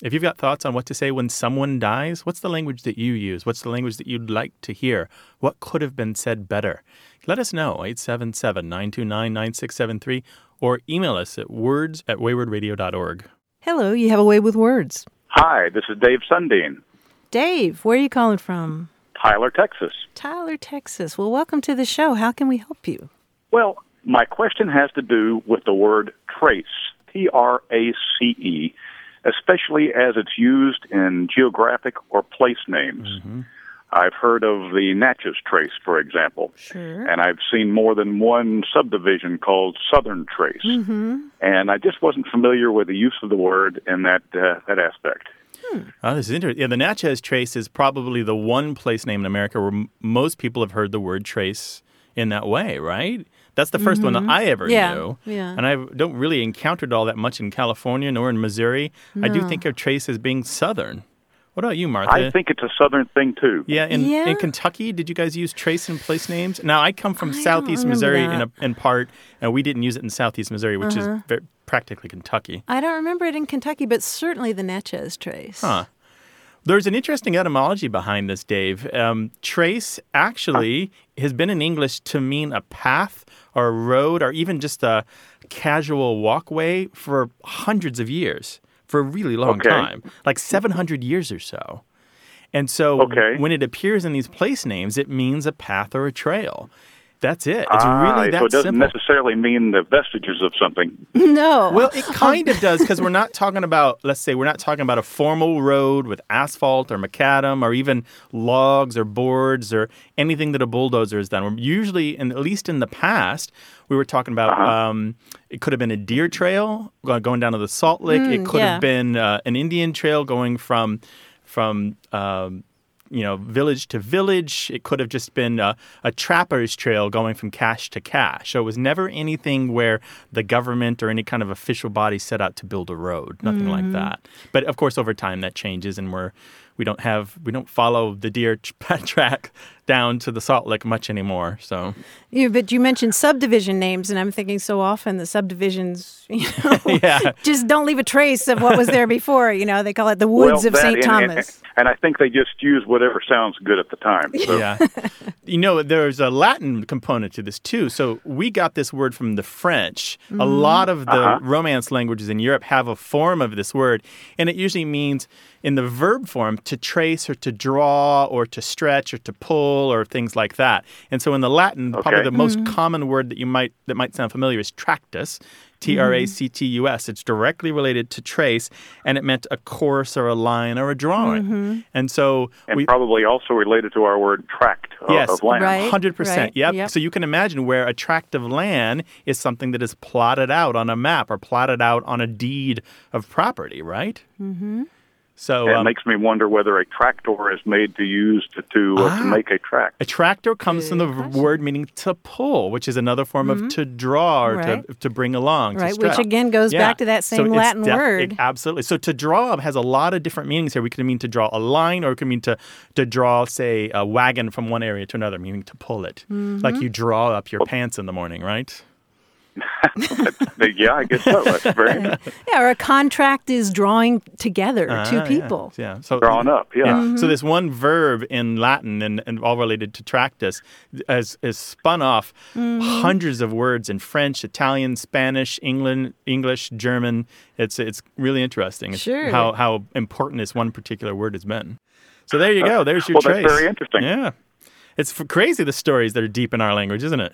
Speaker 1: If you've got thoughts on what to say when someone dies, what's the language that you use? What's the language that you'd like to hear? What could have been said better? Let us know, 877 929 9673, or email us at words at waywordradio.org.
Speaker 2: Hello, you have a way with words.
Speaker 9: Hi, this is Dave Sundin,
Speaker 2: Dave, where are you calling from?
Speaker 9: Tyler, Texas.
Speaker 2: Tyler, Texas. Well, welcome to the show. How can we help you?
Speaker 9: Well, my question has to do with the word trace, T R A C E, especially as it's used in geographic or place names. Mm-hmm. I've heard of the Natchez Trace, for example,
Speaker 2: Sure.
Speaker 9: and I've seen more than one subdivision called Southern Trace,
Speaker 2: Mm-hmm.
Speaker 9: and I just wasn't familiar with the use of the word in that uh, that aspect.
Speaker 1: Oh, this is interesting. Yeah, the Natchez Trace is probably the one place name in America where m- most people have heard the word trace in that way, right? That's the 1st one that
Speaker 2: Mhm.
Speaker 1: I ever
Speaker 2: Yeah,
Speaker 1: knew.
Speaker 2: yeah.
Speaker 1: And I don't really encountered all that much in California nor in Missouri. I do think of trace as being southern. What about you, Martha?
Speaker 9: I think it's a Southern thing too.
Speaker 1: yeah, in,
Speaker 2: Yeah.
Speaker 1: in Kentucky, did you guys use trace in place names? Now, I come from
Speaker 2: I
Speaker 1: southeast Missouri in, a, in part, and we didn't use it in southeast Missouri, which
Speaker 2: Uh-huh.
Speaker 1: is very, practically Kentucky.
Speaker 2: I don't remember it in Kentucky, but certainly the Natchez Trace.
Speaker 1: Huh. There's an interesting etymology behind this, Dave. Um, trace actually has been in English to mean a path or a road or even just a casual walkway for hundreds of years, for a really long
Speaker 9: Okay.
Speaker 1: time, like 700 years or so. And so
Speaker 9: Okay.
Speaker 1: when it appears in these place names, it means a path or a trail. That's it. It's
Speaker 9: Ah,
Speaker 1: really that
Speaker 9: so it doesn't
Speaker 1: simple.
Speaker 9: necessarily mean the vestiges of something. <laughs>
Speaker 2: No.
Speaker 1: Well, it kind of does because we're not talking about, let's say, we're not talking about a formal road with asphalt or macadam or even logs or boards or anything that a bulldozer has done. We're usually, and at least in the past, we were talking about um, it could have been a deer trail going down to the Salt Lick. it
Speaker 2: Mm,
Speaker 1: could
Speaker 2: yeah.
Speaker 1: have been uh, an Indian trail going from from um, you know village to village. It could have just been a, a trapper's trail going from cache to cache. So it was never anything where the government or any kind of official body set out to build a road. Nothing like
Speaker 2: Mm-hmm.
Speaker 1: that. But of course, over time that changes, and we're we don't have we don't follow the deer tr- <laughs> track down to the Salt Lick much anymore. So
Speaker 2: Yeah, but you mentioned subdivision names, and I'm thinking so often the subdivisions, <laughs> you know, <laughs>
Speaker 1: yeah.
Speaker 2: just don't leave a trace of what was there before. You know, they call it the woods
Speaker 9: well,
Speaker 2: of St. Thomas.
Speaker 9: And, and I think they just use whatever sounds good at the time. So.
Speaker 1: Yeah. you know, there's a Latin component to this too. So we got this word from the French. A lot of the
Speaker 9: Uh-huh.
Speaker 1: Romance languages in Europe have a form of this word, and it usually means in the verb form to trace or to draw or to stretch or to pull or things like that. And so in the Latin, probably the most common word that you might that might sound familiar is tractus. T R A C T U S. It's directly related to trace, and it meant a course or a line or a drawing. And so
Speaker 9: And
Speaker 1: we,
Speaker 9: probably also related to our word tract of,
Speaker 1: Yes,
Speaker 9: of land.
Speaker 2: Right.
Speaker 1: Hundred percent.
Speaker 2: right,
Speaker 1: Yep.
Speaker 2: yep.
Speaker 1: So you can imagine where a tract of land is something that is plotted out on a map or plotted out on a deed of property, right? Mm-hmm. So
Speaker 9: It
Speaker 1: um,
Speaker 9: makes me wonder whether a tractor is made to use to to, uh,
Speaker 1: Ah.
Speaker 9: to make a track.
Speaker 1: a tractor comes from the
Speaker 2: question.
Speaker 1: word meaning to pull, which is another form of to draw or
Speaker 2: Right.
Speaker 1: to, to bring along. to
Speaker 2: Right, which again goes back to that same
Speaker 1: it's
Speaker 2: Latin
Speaker 1: def-
Speaker 2: word.
Speaker 1: it- absolutely. So to draw has a lot of different meanings here. We could mean to draw a line, or it could mean to to draw, say, a wagon from one area to another, meaning to pull it,
Speaker 2: Mm-hmm.
Speaker 1: like you draw up your pants in the morning, right?
Speaker 9: Yeah, I guess so. That's very
Speaker 2: Yeah, or a contract is drawing together two
Speaker 1: Ah, yeah.
Speaker 2: people.
Speaker 1: Yeah. So
Speaker 9: drawn up. Yeah.
Speaker 2: Mm-hmm.
Speaker 1: So this one verb in Latin and, and all related to tractus has, has spun off
Speaker 2: Mm-hmm.
Speaker 1: hundreds of words in French, Italian, Spanish, England, English, German. It's it's really interesting. It's
Speaker 2: Sure.
Speaker 1: How how important this one particular word has been. So there you go. There's your
Speaker 9: Well,
Speaker 1: trace.
Speaker 9: that's very interesting.
Speaker 1: Yeah. It's crazy the stories that are deep in our language, isn't it?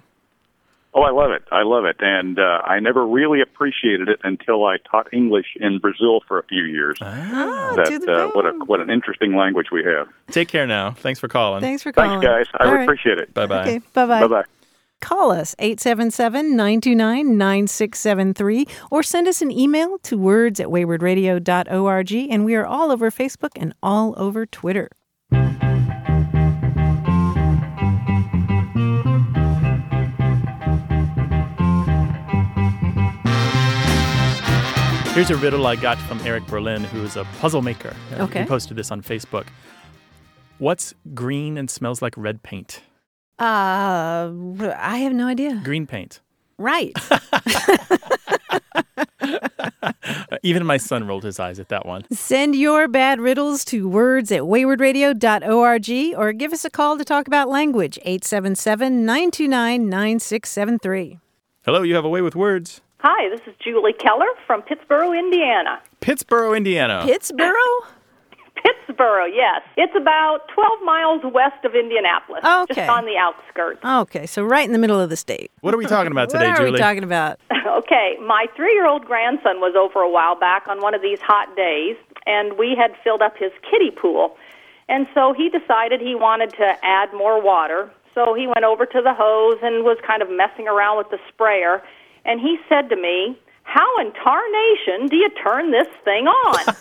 Speaker 9: Oh, I love it. I love it. And uh, I never really appreciated it until I taught English in Brazil for a few years.
Speaker 2: Ah,
Speaker 9: that
Speaker 2: to the
Speaker 9: uh, what a what an interesting language we have.
Speaker 1: Take care now. Thanks for calling.
Speaker 2: Thanks for calling.
Speaker 9: Thanks, guys. I
Speaker 2: All right.
Speaker 9: appreciate it.
Speaker 1: Bye bye.
Speaker 2: Okay, bye bye.
Speaker 9: Bye bye.
Speaker 2: Call us 877 929 9673 or send us an email to words at waywordradio.org. And we are all over Facebook and all over Twitter.
Speaker 1: Here's a riddle I got from Eric Berlin, who is a puzzle maker.
Speaker 2: Okay.
Speaker 1: He posted this on Facebook. What's green and smells like red paint?
Speaker 2: Uh, I have no idea.
Speaker 1: Green paint.
Speaker 2: Right. <laughs> <laughs>
Speaker 1: Even my son rolled his eyes at that one.
Speaker 2: Send your bad riddles to words at waywordradio.org or give us a call to talk about language, 877 929 9673.
Speaker 1: Hello, you have a way with words.
Speaker 10: Hi, this is Julie Keller from Pittsburgh, Indiana.
Speaker 1: Pittsburgh, Indiana.
Speaker 2: Pittsburgh? <laughs>
Speaker 10: Pittsburgh, yes. It's about 12 miles west of Indianapolis,
Speaker 2: Okay.
Speaker 10: just on the outskirts.
Speaker 2: Okay, so right in the middle of the state.
Speaker 1: What are we talking about today, <laughs>
Speaker 2: what are
Speaker 1: Julie?
Speaker 2: we talking about? <laughs>
Speaker 10: okay, my three year old grandson was over a while back on one of these hot days, and we had filled up his kiddie pool. And so he decided he wanted to add more water. So he went over to the hose and was kind of messing around with the sprayer. And he said to me, How in tarnation do you turn this thing on?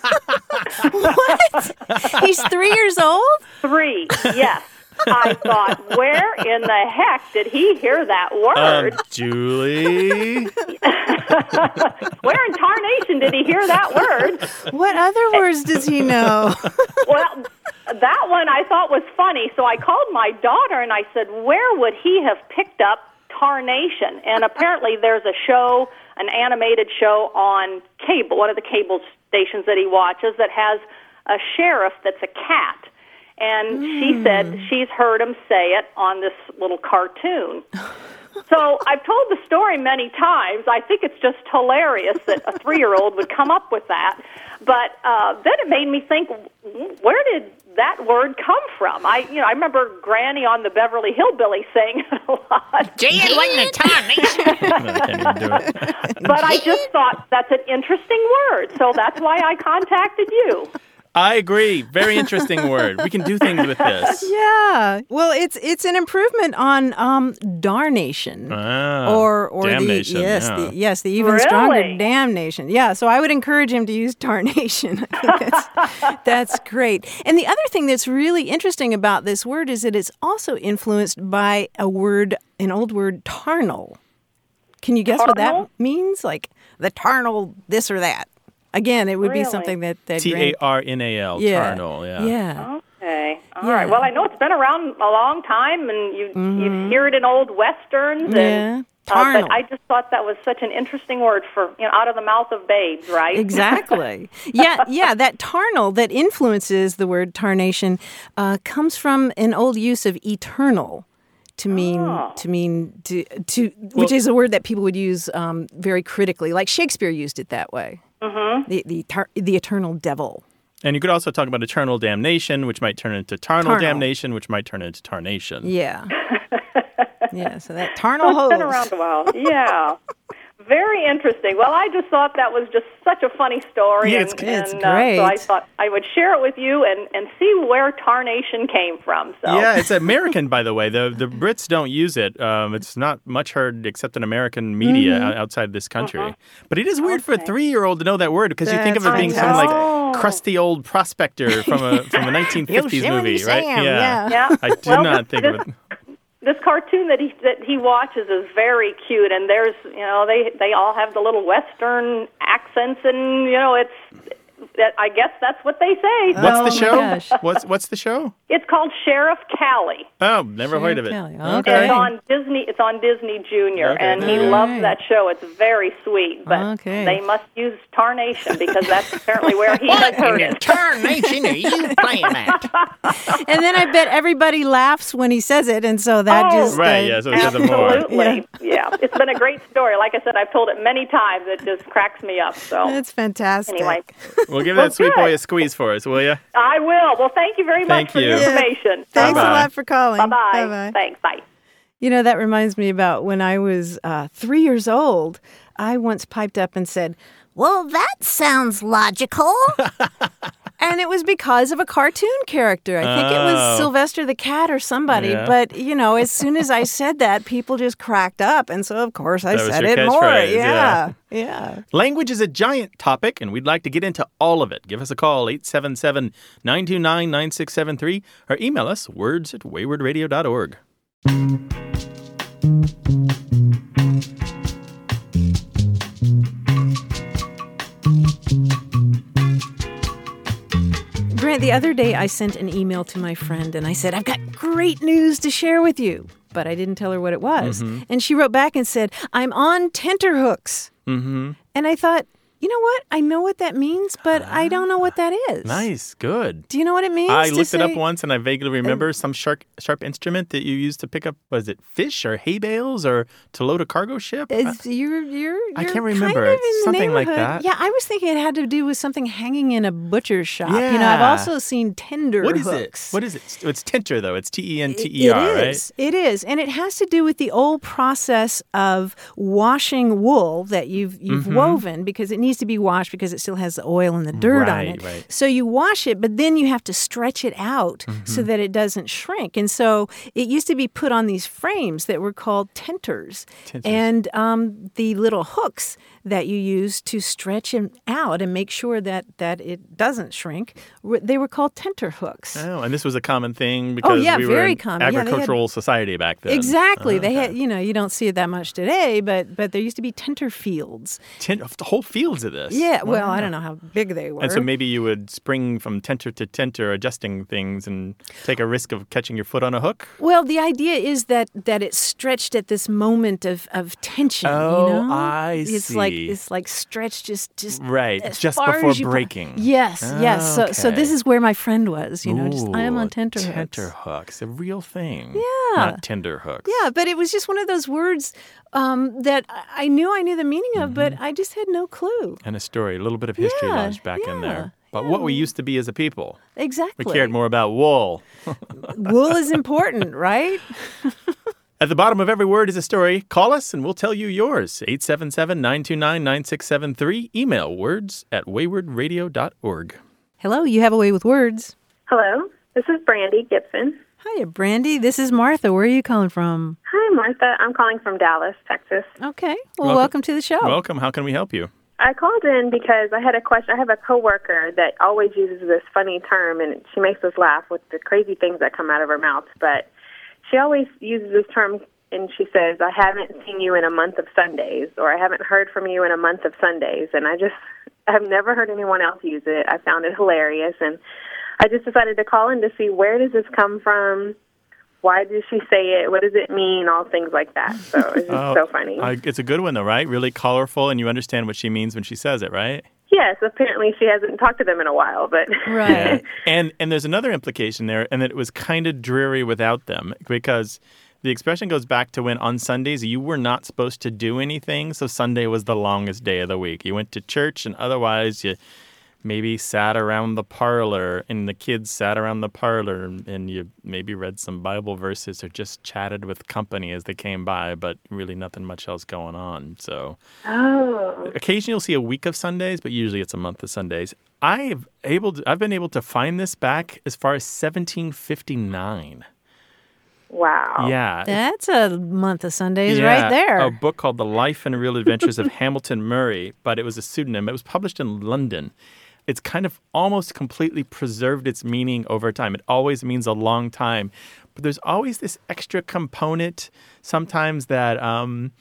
Speaker 10: <laughs>
Speaker 2: what? He's three years old?
Speaker 10: Three, yes. I thought, where in the heck did he hear that
Speaker 1: Um,
Speaker 10: word?
Speaker 1: Julie. <laughs>
Speaker 10: where in tarnation did he hear that word?
Speaker 2: What other words does he know? <laughs>
Speaker 10: well, that one I thought was funny, so I called my daughter and I said, Where would he have picked up tarnation? And apparently there's a show, an animated show on cable, one of the cable stations that he watches that has a sheriff that's a cat. And she said hmm. she's heard him say it on this little cartoon. <laughs> So I've told the story many times. I think it's just hilarious that a three-year-old would come up with that. But uh, then it made me think, where did that word come from? I, you know, I remember Granny on the Beverly Hillbillies saying it <laughs> a lot.
Speaker 11: Gee, it wasn't a
Speaker 1: I can't even do it.
Speaker 10: but I just thought that's an interesting word, so that's why I contacted you.
Speaker 1: I agree. Very interesting <laughs> word. We can do things with this.
Speaker 2: yeah. Well, it's it's an improvement on um, darnation.
Speaker 1: Ah,
Speaker 2: or or
Speaker 1: damnation,
Speaker 2: the yes,
Speaker 1: yeah.
Speaker 2: the yes, the even stronger damnation. Yeah, so I would encourage him to use tarnation. <laughs> That's, <laughs> that's great. And the other thing that's really interesting about this word is that it's also influenced by a word, an old word, tarnal. Can you guess what that means? Like the tarnal, this or that. Again, it would be something that that
Speaker 1: T
Speaker 2: Gran-
Speaker 1: A R N A L.
Speaker 2: yeah,
Speaker 1: Tarnal. Yeah.
Speaker 2: yeah.
Speaker 10: Okay. all
Speaker 2: Yeah.
Speaker 10: right. Well, I know it's been around a long time, and you you hear it in old westerns.
Speaker 2: Yeah.
Speaker 10: And, uh,
Speaker 2: Tarnal.
Speaker 10: but I just thought that was such an interesting word for you know out of the mouth of babes, right?
Speaker 2: Exactly. <laughs> yeah, yeah. That tarnal that influences the word tarnation uh, comes from an old use of eternal to mean
Speaker 10: Oh.
Speaker 2: to mean to to which is a word that people would use um, very critically. Like Shakespeare used it that way. Mm-hmm. The the tar- the eternal devil.
Speaker 1: And you could also talk about eternal damnation, which might turn into tarnal,
Speaker 2: Tarnal.
Speaker 1: damnation, which might turn into tarnation.
Speaker 2: Yeah. <laughs> yeah. So that tarnal
Speaker 10: it's been around a while. Yeah. <laughs> Very interesting. Well, I just thought that was just such a funny story,
Speaker 1: Yeah,
Speaker 10: and,
Speaker 1: it's-
Speaker 2: it's
Speaker 10: and uh, so I thought I would share it with you and, and see where tarnation came from. So
Speaker 1: Yeah, it's <laughs> American, by the way. The the Brits don't use it. Um, it's not much heard except in American media
Speaker 2: Mm-hmm.
Speaker 1: outside this country. But it is weird for a three year old to know that word because you think of it being some like
Speaker 10: fantastic.
Speaker 1: crusty old prospector from a from a <laughs> 1950s movie, right?
Speaker 2: Sam, yeah.
Speaker 10: yeah.
Speaker 1: I did
Speaker 10: Well,
Speaker 1: not think
Speaker 10: this,
Speaker 1: of it.
Speaker 10: This cartoon that he that he watches is very cute, and there's you know they they all have the little Western accents, and you know it's that I guess that's what they say. So
Speaker 1: What's
Speaker 2: Oh
Speaker 1: the show?
Speaker 2: gosh.
Speaker 1: What's what's the show?
Speaker 10: it's called Sheriff Callie.
Speaker 1: Oh, never heard of it.
Speaker 2: Kelly.
Speaker 1: Okay.
Speaker 10: It's on Disney. It's on Disney Junior,
Speaker 1: Okay.
Speaker 10: and he
Speaker 2: All
Speaker 10: loves
Speaker 2: right.
Speaker 10: that show. It's very sweet, but
Speaker 2: Okay.
Speaker 10: they must use tarnation because that's apparently where he has heard
Speaker 11: in
Speaker 10: it.
Speaker 11: tarnation are you playing at? <laughs>
Speaker 2: And then I bet everybody laughs when he says it, and so that
Speaker 10: Oh,
Speaker 2: just
Speaker 1: Right,
Speaker 2: uh,
Speaker 1: yeah, so it says it more.
Speaker 10: Absolutely, yeah. It's been a great story. Like I said, I've told it many times. It just cracks me up. So
Speaker 2: That's fantastic.
Speaker 10: anyway,
Speaker 1: Well, give
Speaker 10: Well,
Speaker 1: that sweet boy a squeeze for us, will you?
Speaker 10: I will. Well, thank you very
Speaker 1: Thank
Speaker 10: much for
Speaker 1: you.
Speaker 10: the
Speaker 1: Yeah.
Speaker 10: information.
Speaker 2: Thanks
Speaker 1: Bye-bye.
Speaker 2: a lot for calling.
Speaker 10: Bye bye.
Speaker 2: Bye-bye.
Speaker 10: Thanks. Bye.
Speaker 2: You know, that reminds me about when I was uh, three years old. I once piped up and said,
Speaker 11: Well, that sounds logical. <laughs>
Speaker 2: and it was because of a cartoon character. I think it
Speaker 1: Oh.
Speaker 2: was Sylvester the cat or somebody.
Speaker 1: Yeah.
Speaker 2: But you know, as soon as I said that, people just cracked up, and so of course I
Speaker 1: That
Speaker 2: said it more.
Speaker 1: catchphrase,
Speaker 2: Yeah,
Speaker 1: yeah.
Speaker 2: yeah.
Speaker 1: Language is a giant topic, and we'd like to get into all of it. Give us a call, 877 929 9673, or email us words at waywordradio.org.
Speaker 2: Brent, the other day I sent an email to my friend and I said, I've got great news to share with you. But I didn't tell her what it was.
Speaker 1: Mm-hmm.
Speaker 2: And she wrote back and said, I'm on tenterhooks.
Speaker 1: Mm-hmm.
Speaker 2: And I thought, you know what? I know what that means, but I don't know what that is.
Speaker 1: Nice, good.
Speaker 2: Do you know what it means?
Speaker 1: I looked it up once and I vaguely remember some sharp, sharp instrument that you used to pick up, was it fish or hay bales or to load a cargo ship?
Speaker 2: It's, you're, you're,
Speaker 1: I
Speaker 2: you're
Speaker 1: can't remember.
Speaker 2: Kind of
Speaker 1: It's something like that.
Speaker 2: Yeah, I was thinking it had to do with something hanging in a butcher's shop. You know, I've also seen tender
Speaker 1: What is
Speaker 2: hooks.
Speaker 1: it? What is it? It's Tinter, though. It's T E N T
Speaker 2: It
Speaker 1: E R, right?
Speaker 2: is. It is, and it has to do with the old process of washing wool that you've you've
Speaker 1: Mhm.
Speaker 2: woven because it needs to be washed because it still has the oil and the dirt on it.
Speaker 1: right.
Speaker 2: So you wash it, but then you have to stretch it out so
Speaker 1: Mhm.
Speaker 2: that it doesn't shrink. And so it used to be put on these frames that were called tenters,
Speaker 1: Tenters.
Speaker 2: and um, the little hooks that you use to stretch it out and make sure that that it doesn't shrink. They were called tenter hooks.
Speaker 1: Oh, and this was a common thing oh, because
Speaker 2: Oh, yeah,
Speaker 1: we were
Speaker 2: very
Speaker 1: an
Speaker 2: common. Yeah, had-
Speaker 1: agricultural society back then.
Speaker 2: Exactly.
Speaker 1: Oh,
Speaker 2: They had, you know, you don't see it that much today, but but there used to be tenter fields.
Speaker 1: Ten, whole fields of this.
Speaker 2: Yeah. Well, I don't know how big they were.
Speaker 1: And so maybe you would spring from tenter to tenter, adjusting things, and take a risk of catching your foot on a hook.
Speaker 2: well, the idea is that that it's stretched at this moment of, of tension.
Speaker 1: Oh,
Speaker 2: you know?
Speaker 1: I
Speaker 2: It's
Speaker 1: see.
Speaker 2: it's like stretched just just
Speaker 1: Right, just before
Speaker 2: as you po-
Speaker 1: breaking.
Speaker 2: Yes, yes. So so this is where my friend was. You know, just I am on
Speaker 1: Ooh,
Speaker 2: tenter
Speaker 1: Tenter
Speaker 2: hooks.
Speaker 1: hooks, a real thing.
Speaker 2: Yeah.
Speaker 1: Not tender hooks.
Speaker 2: Yeah, but it was just one of those words um, that I- knew I knew the meaning of, but
Speaker 1: Mm-hmm.
Speaker 2: I just had no clue.
Speaker 1: And a story, a little bit of history
Speaker 2: Yeah,
Speaker 1: back in there. But what we used to be as a people.
Speaker 2: Exactly.
Speaker 1: We cared more about wool.
Speaker 2: Wool is important, right? <laughs>
Speaker 1: At the bottom of every word is a story. Call us and we'll tell you yours. 877 929 9673. Email words at waywordradio.org.
Speaker 2: Hello, you have a way with words.
Speaker 12: Hello, this is Brandy Gibson.
Speaker 2: Hiya, Brandy. This is Martha. Where are you calling from?
Speaker 12: Hi, Martha. I'm calling from Dallas, Texas.
Speaker 2: Okay. Well, welcome, to the show.
Speaker 1: Welcome. How can we help you?
Speaker 12: I called in because I had a question. I have a coworker that always uses this funny term, and she makes us laugh with the crazy things that come out of her mouth. But she always uses this term, and she says, "I haven't seen you in a month of Sundays," or "I haven't heard from you in a month of Sundays." And I just, <laughs> I've never heard anyone else use it. I found it hilarious, and I just decided to call in to see where does this come from. Why does she say it? What does it mean? All things like that. So it's just <laughs>
Speaker 1: Oh,
Speaker 12: so funny.
Speaker 1: I- it's a good one, though, right? Really colorful, and you understand what she means when she says it, right?
Speaker 12: Yes, apparently she hasn't talked to them in a while, but <laughs>
Speaker 1: Yeah. and and there's another implication there, and that it was kind of dreary without them because the expression goes back to when on Sundays you were not supposed to do anything, so Sunday was the longest day of the week. You went to church, and otherwise you maybe sat around the parlor, and the kids sat around the parlor, and, and you maybe read some Bible verses or just chatted with company as they came by, but really nothing much else going on. So.
Speaker 12: oh,
Speaker 1: Occasionally, you'll see a week of Sundays, but usually it's a month of Sundays. I've able to, I've been able to find this back as far as 1759.
Speaker 12: wow.
Speaker 1: Yeah,
Speaker 2: That's a month of Sundays
Speaker 1: yeah,
Speaker 2: right there.
Speaker 1: A book called The Life and Real Adventures of Hamilton Murray, but it was a pseudonym. It was published in London. It's kind of almost completely preserved its meaning over time. It always means a long time, but there's always this extra component sometimes that um,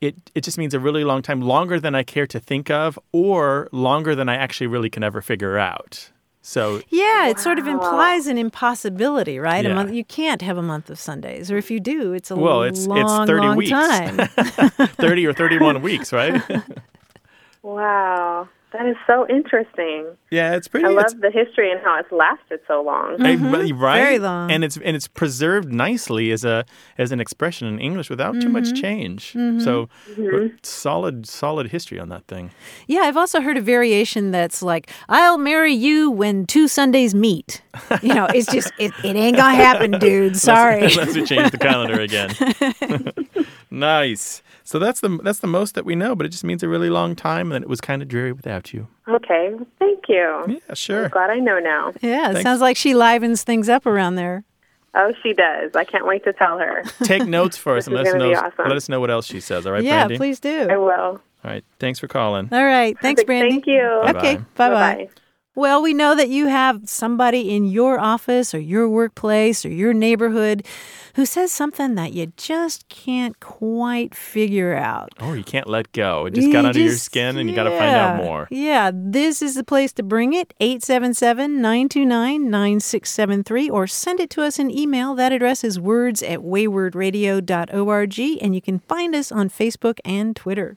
Speaker 1: it it just means a really long time, longer than I care to think of, or longer than I actually really can ever figure out. So
Speaker 2: yeah, it sort of implies an impossibility, right?
Speaker 1: Yeah.
Speaker 2: A month, you can't have a month of Sundays, or if you do, it's a
Speaker 1: well, it's
Speaker 2: long,
Speaker 1: it's 30
Speaker 2: long
Speaker 1: weeks.
Speaker 2: time. <laughs>
Speaker 1: 30 or 31 weeks, right? <laughs>
Speaker 12: Wow. That is so interesting.
Speaker 1: yeah, it's pretty
Speaker 12: I love the history and how it's lasted so long.
Speaker 1: Hey, right,
Speaker 2: Very long.
Speaker 1: and it's and it's preserved nicely as a as an expression in English without too much
Speaker 2: Mhm.
Speaker 1: change.
Speaker 2: Mhm.
Speaker 1: So
Speaker 12: Mhm.
Speaker 1: solid solid history on that thing.
Speaker 2: yeah, I've also heard a variation that's like, "I'll marry you when two Sundays meet." <laughs> You know, it's just it, it ain't gonna happen, dude. Sorry. <laughs>
Speaker 1: Unless, unless we change the calendar again. <laughs> nice. So that's the that's the most that we know, but it just means a really long time, and it was kind of dreary without you.
Speaker 12: Okay, thank you.
Speaker 1: Yeah, sure.
Speaker 12: I'm glad I know now.
Speaker 2: Yeah, it
Speaker 1: Thanks.
Speaker 2: sounds like she livens things up around there.
Speaker 12: Oh, she does. I can't wait to tell her.
Speaker 1: Take notes for us <laughs>
Speaker 12: This
Speaker 1: and
Speaker 12: is
Speaker 1: let us
Speaker 12: gonna
Speaker 1: know.
Speaker 12: be awesome.
Speaker 1: Let us know what else she says. All right,
Speaker 2: yeah,
Speaker 1: Brandy.
Speaker 2: please do.
Speaker 12: I will.
Speaker 1: All right. Thanks for calling.
Speaker 2: All right. Thanks,
Speaker 12: Perfect.
Speaker 2: Brandy.
Speaker 12: Thank you.
Speaker 2: Okay.
Speaker 1: Bye-bye.
Speaker 2: Bye bye. Well, we know that you have somebody in your office or your workplace or your neighborhood who says something that you just can't quite figure out.
Speaker 1: Oh, you can't let go. It just
Speaker 2: You
Speaker 1: got under your skin, and you got to find out more.
Speaker 2: Yeah, this is the place to bring it 877 929 9673 or send it to us in email. That address is words at waywordradio.org, and you can find us on Facebook and Twitter.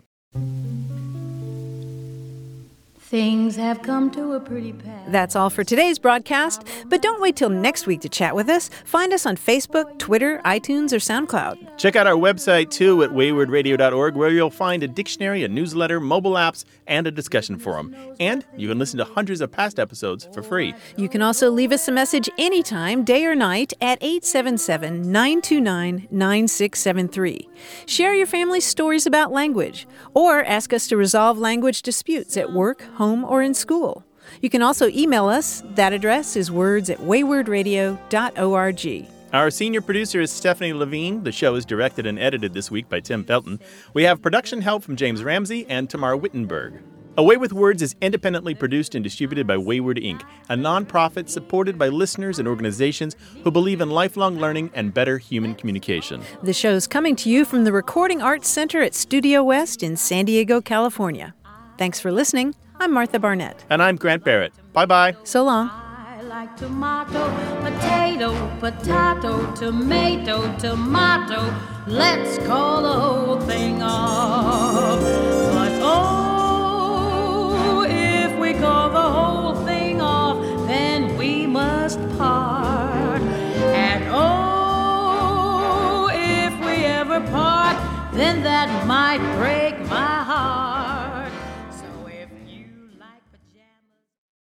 Speaker 13: Things have come to a pretty pass.
Speaker 2: That's all for today's broadcast, but don't wait till next week to chat with us. Find us on Facebook, Twitter, iTunes, or SoundCloud.
Speaker 1: Check out our website too at waywordradio.org, where you'll find a dictionary, a newsletter, mobile apps, and a discussion forum. And you can listen to hundreds of past episodes for free.
Speaker 2: You can also leave us a message anytime, day or night, at 877 929 9673. Share your family's stories about language, or ask us to resolve language disputes at work, home, or in school. You can also email us. That address is words at waywordradio.org.
Speaker 1: Our senior producer is Stephanie Levine. The show is directed and edited this week by Tim Felton. We have production help from James Ramsey and Tamar Wittenberg. A Way with Words is independently produced and distributed by Wayword Inc., a nonprofit supported by listeners and organizations who believe in lifelong learning and better human communication.
Speaker 2: The show is coming to you from the Recording Arts Center at Studio West in San Diego, California. Thanks for listening. I'm Martha Barnette.
Speaker 1: And I'm Grant Barrett. Bye bye.
Speaker 2: So long.
Speaker 13: I like tomato, potato, potato, tomato, tomato. Let's call the whole thing off. But oh, if we call the whole thing off, then we must part. And oh, if we ever part, then that might break my